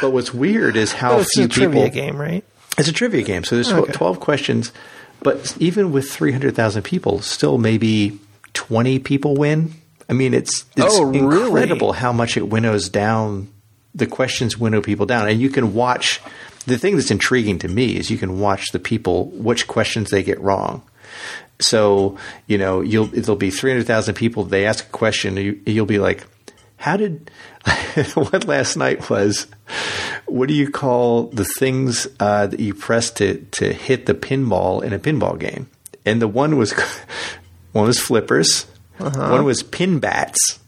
A: but what's weird is how
B: Oh, it's a trivia
A: people.
B: game, right?
A: It's a trivia game. So there's
B: Okay.
A: 12 questions, but even with 300,000 people, still maybe 20 people win. I mean, it's it's
B: Oh, really?
A: incredible how much it winnows down. The questions winnow people down, and you can watch. The thing that's intriguing to me is you can watch the people which questions they get wrong. So you know you'll there'll be three hundred thousand people. They ask a question, you, you'll be like, "How did?" what last night was, "What do you call the things uh, that you press to to hit the pinball in a pinball game?" And the one was one was flippers, one was pin bats,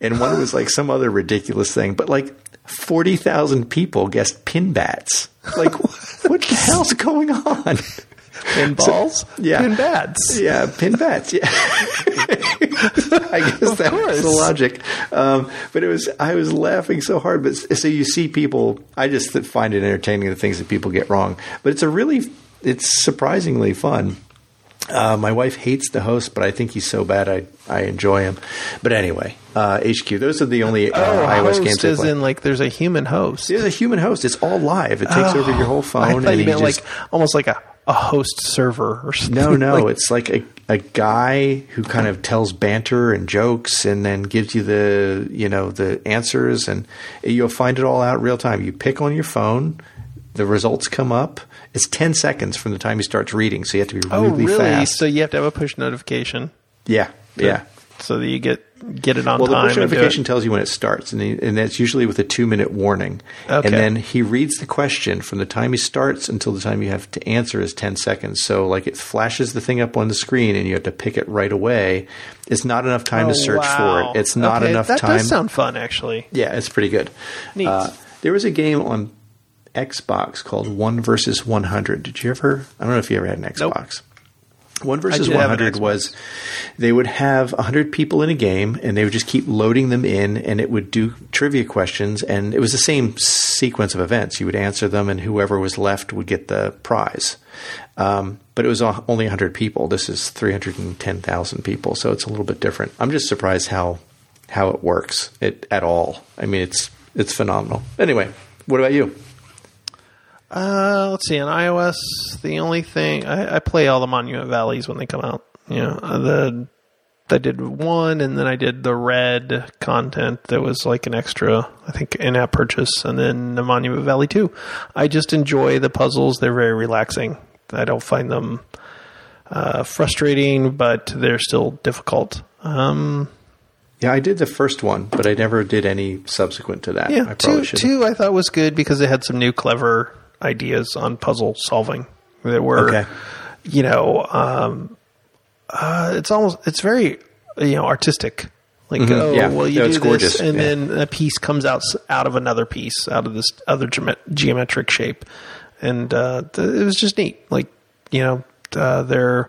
A: and one was like some other ridiculous thing. But like forty thousand people guessed pin bats. Like what the hell's going on?
B: Pinballs,
A: yeah.
B: pin bats.
A: Yeah, pin bats. Yeah, I guess that was the logic. Um, but it was I was laughing so hard. But so you see people, I just find it entertaining the things that people get wrong. But it's a really, it's surprisingly fun. Uh, my wife hates the host, but I think he's so bad I, I enjoy him. But anyway, uh, HQ. Those are the only uh,
B: Oh,
A: iOS games
B: is in like there's a human host.
A: There's a human host. It's all live. It takes over your whole iPhone.
B: thought
A: and
B: you meant
A: just,
B: like almost like a, a host server or something.
A: No, no,
B: Like,
A: it's like a, a guy who kind of tells banter and jokes and then gives you the you know the answers and you'll find it all out real time. You pick on your phone, the results come up. It's ten seconds from the time he starts reading, so you have to be really,
B: oh,
A: really, fast.
B: So you have to have a push notification.
A: yeah, yeah.
B: So that you get get it on
A: Well, the
B: time.
A: push
B: and do it.
A: notification tells you when it starts, and, he, and that's usually with a two minute warning.
B: Okay.
A: And then he reads the question from the time he starts until the time you have to answer is 10 seconds. So, like, it flashes the thing up on the screen, and you have to pick it right away. It's not enough time to
B: Oh,
A: search
B: wow.
A: for it. It's not
B: Okay,
A: enough
B: that
A: time.
B: does sound fun, actually.
A: yeah, it's pretty good.
B: Neat.
A: Uh, there was a game on Xbox called One versus 100. Did you ever? I don't know if you ever had an
B: Nope.
A: Xbox. One versus
B: did have an
A: 100 was they would have 100 people in a game and they would just keep loading them in and it would do trivia questions and it was the same sequence of events. You would answer them and whoever was left would get the prize. Um, but it was only 100 people. This is 310,000 people, so it's a little bit different. I'm just surprised how how it works it, at all. I mean, it's it's phenomenal. Anyway, what about you?
B: Uh, let's see. On iOS, the only thing I, I play all the Monument Valleys when they come out. You know, uh, the I did one, and then I did the red content that was like an extra, I think, in-app purchase, and then the Monument Valley two. I just enjoy the puzzles; they're very relaxing. I don't find them uh, frustrating, but they're still difficult. Um,
A: Yeah, I did the first one, but I never did any subsequent to that.
B: Yeah,
A: probably
B: two two I thought was good because it had some new clever ideas on puzzle solving that were,
A: Okay.
B: you know, um, uh, it's almost it's very you know artistic. Like oh
A: Mm-hmm. Yeah.
B: well, you
A: No,
B: do
A: it's
B: this,
A: gorgeous.
B: and
A: Yeah.
B: then a piece comes out out of another piece, out of this other geomet- geometric shape, and uh, th- it was just neat. Like you know, uh, they're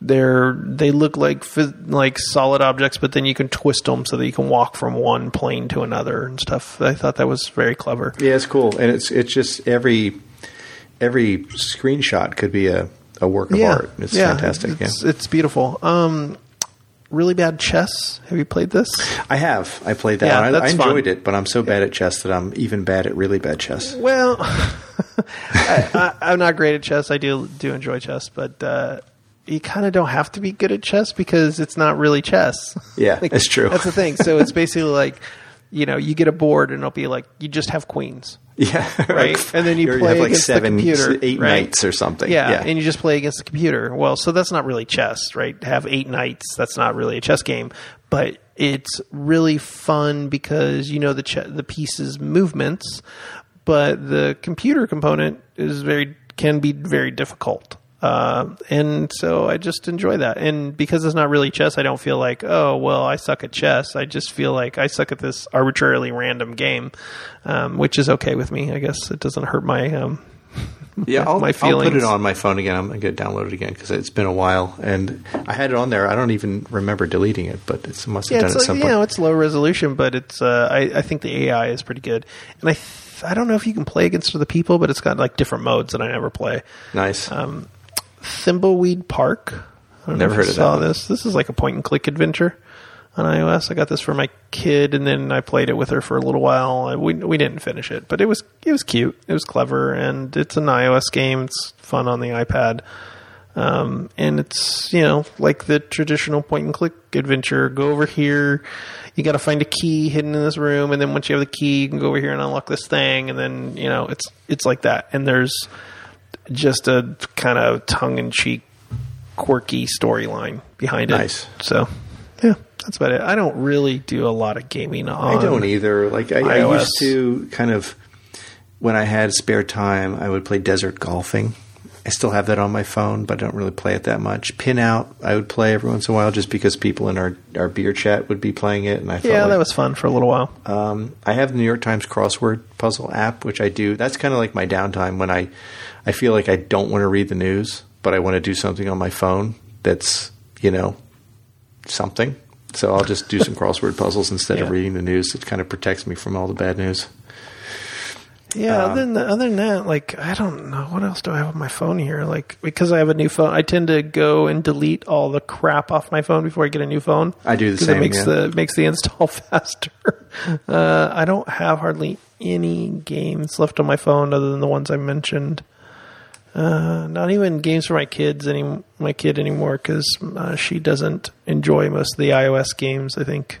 B: they're they look like like solid objects, but then you can twist them so that you can walk from one plane to another and stuff. I thought that was very clever.
A: Yeah, it's cool, and it's it's just every every screenshot could be a, a work of art. It's fantastic.
B: It's,
A: yeah,
B: it's beautiful. Um, really bad chess. Have you played this?
A: I have. I played that.
B: Yeah.
A: I, I
B: that's fun.
A: enjoyed it, but I'm so bad at chess that I'm even bad at really bad chess.
B: Well, I, I, I'm not great at chess. I do do enjoy chess, but uh, you kind of don't have to be good at chess because it's not really chess.
A: Yeah, that's true.
B: That's the thing. So it's basically like, you know, you get a board and it'll be like you just have queens.
A: Yeah,
B: Right, and then you play
A: have like
B: against
A: seven,
B: the computer,
A: eight
B: right?
A: knights or something.
B: Yeah,
A: yeah.
B: and you just play against the computer. Well, so that's not really chess, right? Have eight knights. That's not really a chess game, but it's really fun because you know the ch- the pieces movements, but the computer component is very can be very difficult. Uh, and so I just enjoy that. And because it's not really chess, I don't feel like, oh, well, I suck at chess. I just feel like I suck at this arbitrarily random game, um, which is okay with me. I guess it doesn't hurt my um,
A: Yeah, I'll,
B: my
A: I'll put it on my phone again. I'm going to download it again because it's been a while, and I had it on there. I don't even remember deleting it, but it's, it must have
B: Yeah,
A: done it
B: like,
A: some
B: you
A: point.
B: know, it's low resolution, but it's. Uh, I, I think the AI is pretty good, and I th- I don't know if you can play against other people, but it's got like different modes that I never play.
A: nice.
B: Um, Thimbleweed Park. I don't
A: Never
B: know if
A: heard
B: you
A: of
B: saw
A: that one.
B: this. This is like a point and click adventure on iOS. I got this for my kid, and then I played it with her for a little while. We we didn't finish it, but it was it was cute. It was clever, and it's an iOS game. It's fun on the iPad. Um, and it's you know like the traditional point and click adventure. Go over here, you got to find a key hidden in this room, and then once you have the key, you can go over here and unlock this thing, and then you know it's it's like that. And there's just a kind of tongue in cheek, quirky storyline behind it.
A: Nice.
B: So yeah, that's about it. I don't really do a lot of gaming on.
A: I don't either. Like I, I used to kind of when I had spare time, I would play desert golfing, I still have that on my phone, but I don't really play it that much. PinOut, I would play every once in a while just because people in our, our beer chat would be playing it, and I
B: Yeah,
A: like,
B: that was fun for a little while.
A: um, I have the New York Times crossword puzzle app, which I do. That's kind of like my downtime when I, I feel like I don't want to read the news, but I want to do something on my phone that's you know something. So I'll just do some crossword puzzles instead of reading the news. It kind of protects me from all the bad news.
B: Yeah,
A: Um,
B: other than other than that, like I don't know what else do I have on my phone here. Like because I have a new phone, I tend to go and delete all the crap off my phone before I get a new phone.
A: I do the same,
B: It makes
A: yeah.
B: the makes the install faster. Uh, I don't have hardly any games left on my phone other than the ones I mentioned. Uh, not even games for my kids any my kid anymore because uh, she doesn't enjoy most of the iOS games. I think.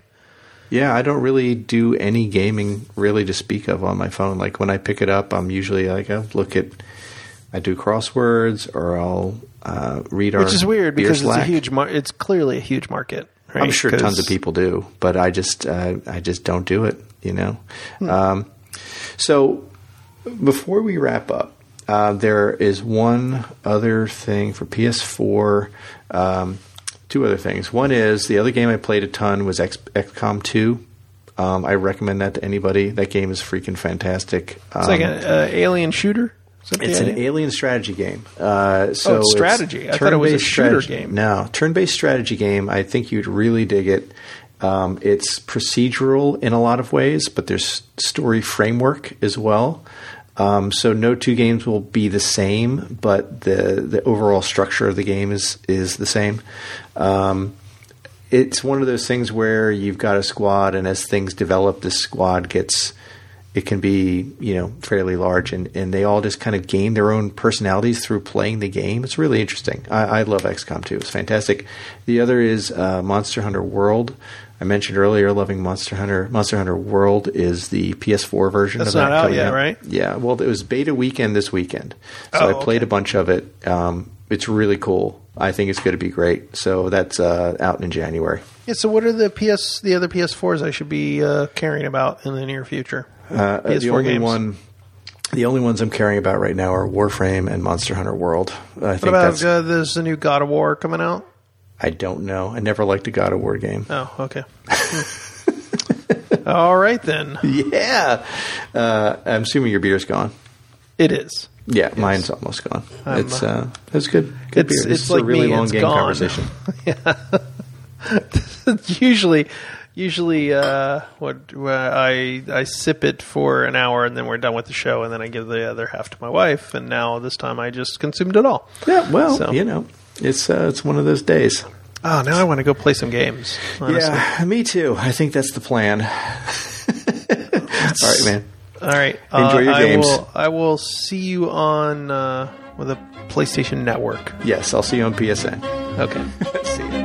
A: Yeah, I don't really do any gaming really to speak of on my phone. Like when I pick it up, I'm usually like I look at, I do crosswords or I'll uh, read our
B: Which is weird because it's a huge. Mar- it's clearly a huge market. Right?
A: I'm sure tons of people do, but I just uh, I just don't do it. You know.
B: Hmm.
A: Um, so before we wrap up, uh, there is one other thing for PS4. Um, two other things. One is the other game I played a ton was X- XCOM 2. Um, I recommend that to anybody. That game is freaking fantastic.
B: It's like
A: Um,
B: an uh, alien shooter.
A: It's an alien strategy game. Uh, so
B: Oh, it's strategy. I thought it was a
A: turn-based
B: shooter
A: strategy-
B: game.
A: No, turn-based strategy game. I think you'd really dig it. Um, it's procedural in a lot of ways, but there's story framework as well. Um, so no two games will be the same, but the the overall structure of the game is is the same. Um, it's one of those things where you've got a squad, and as things develop, this squad gets it can be you know fairly large, and, and they all just kind of gain their own personalities through playing the game. It's really interesting. I, I love XCOM 2. It's fantastic. The other is uh, Monster Hunter World. I mentioned earlier, loving Monster Hunter. Monster Hunter World is the PS4 version.
B: That's
A: of
B: not
A: that
B: out yet, right?
A: Yeah. Well, it was beta weekend this weekend, so
B: Oh,
A: I played
B: okay.
A: a bunch of it. Um, it's really cool. I think it's going to be great. So that's uh, out in January.
B: Yeah. So, what are the PS, the other PS4s I should be uh, caring about in the near future?
A: Uh, the
B: PS4
A: only
B: games.
A: one, the only ones I'm caring about right now are Warframe and Monster Hunter World. I
B: What
A: think
B: about
A: that's.
B: uh, there's a new God of War coming out?
A: I don't know. I never liked a God of War game.
B: Oh, okay. All right then.
A: Yeah, uh, I'm assuming your beer's gone.
B: It is.
A: Yeah, mine's almost gone.
B: I'm,
A: it's uh, it's good. Good
B: It's-
A: beer. This
B: it's
A: is
B: like
A: a really
B: me,
A: long game
B: gone.
A: conversation.
B: usually, usually, uh, what uh, I I sip it for an hour and then we're done with the show, and then I give the other half to my wife. And now this time I just consumed it all.
A: Yeah, well,
B: So-
A: you know, it's uh, it's one of those days.
B: Oh, now I want to go play some games. Honestly.
A: Yeah, me too. I think that's the plan. All right, man.
B: All right.
A: Enjoy
B: uh,
A: your games.
B: I will, I will see you on uh, with a PlayStation Network.
A: Yes, I'll see you on PSN.
B: Okay.
A: see ya.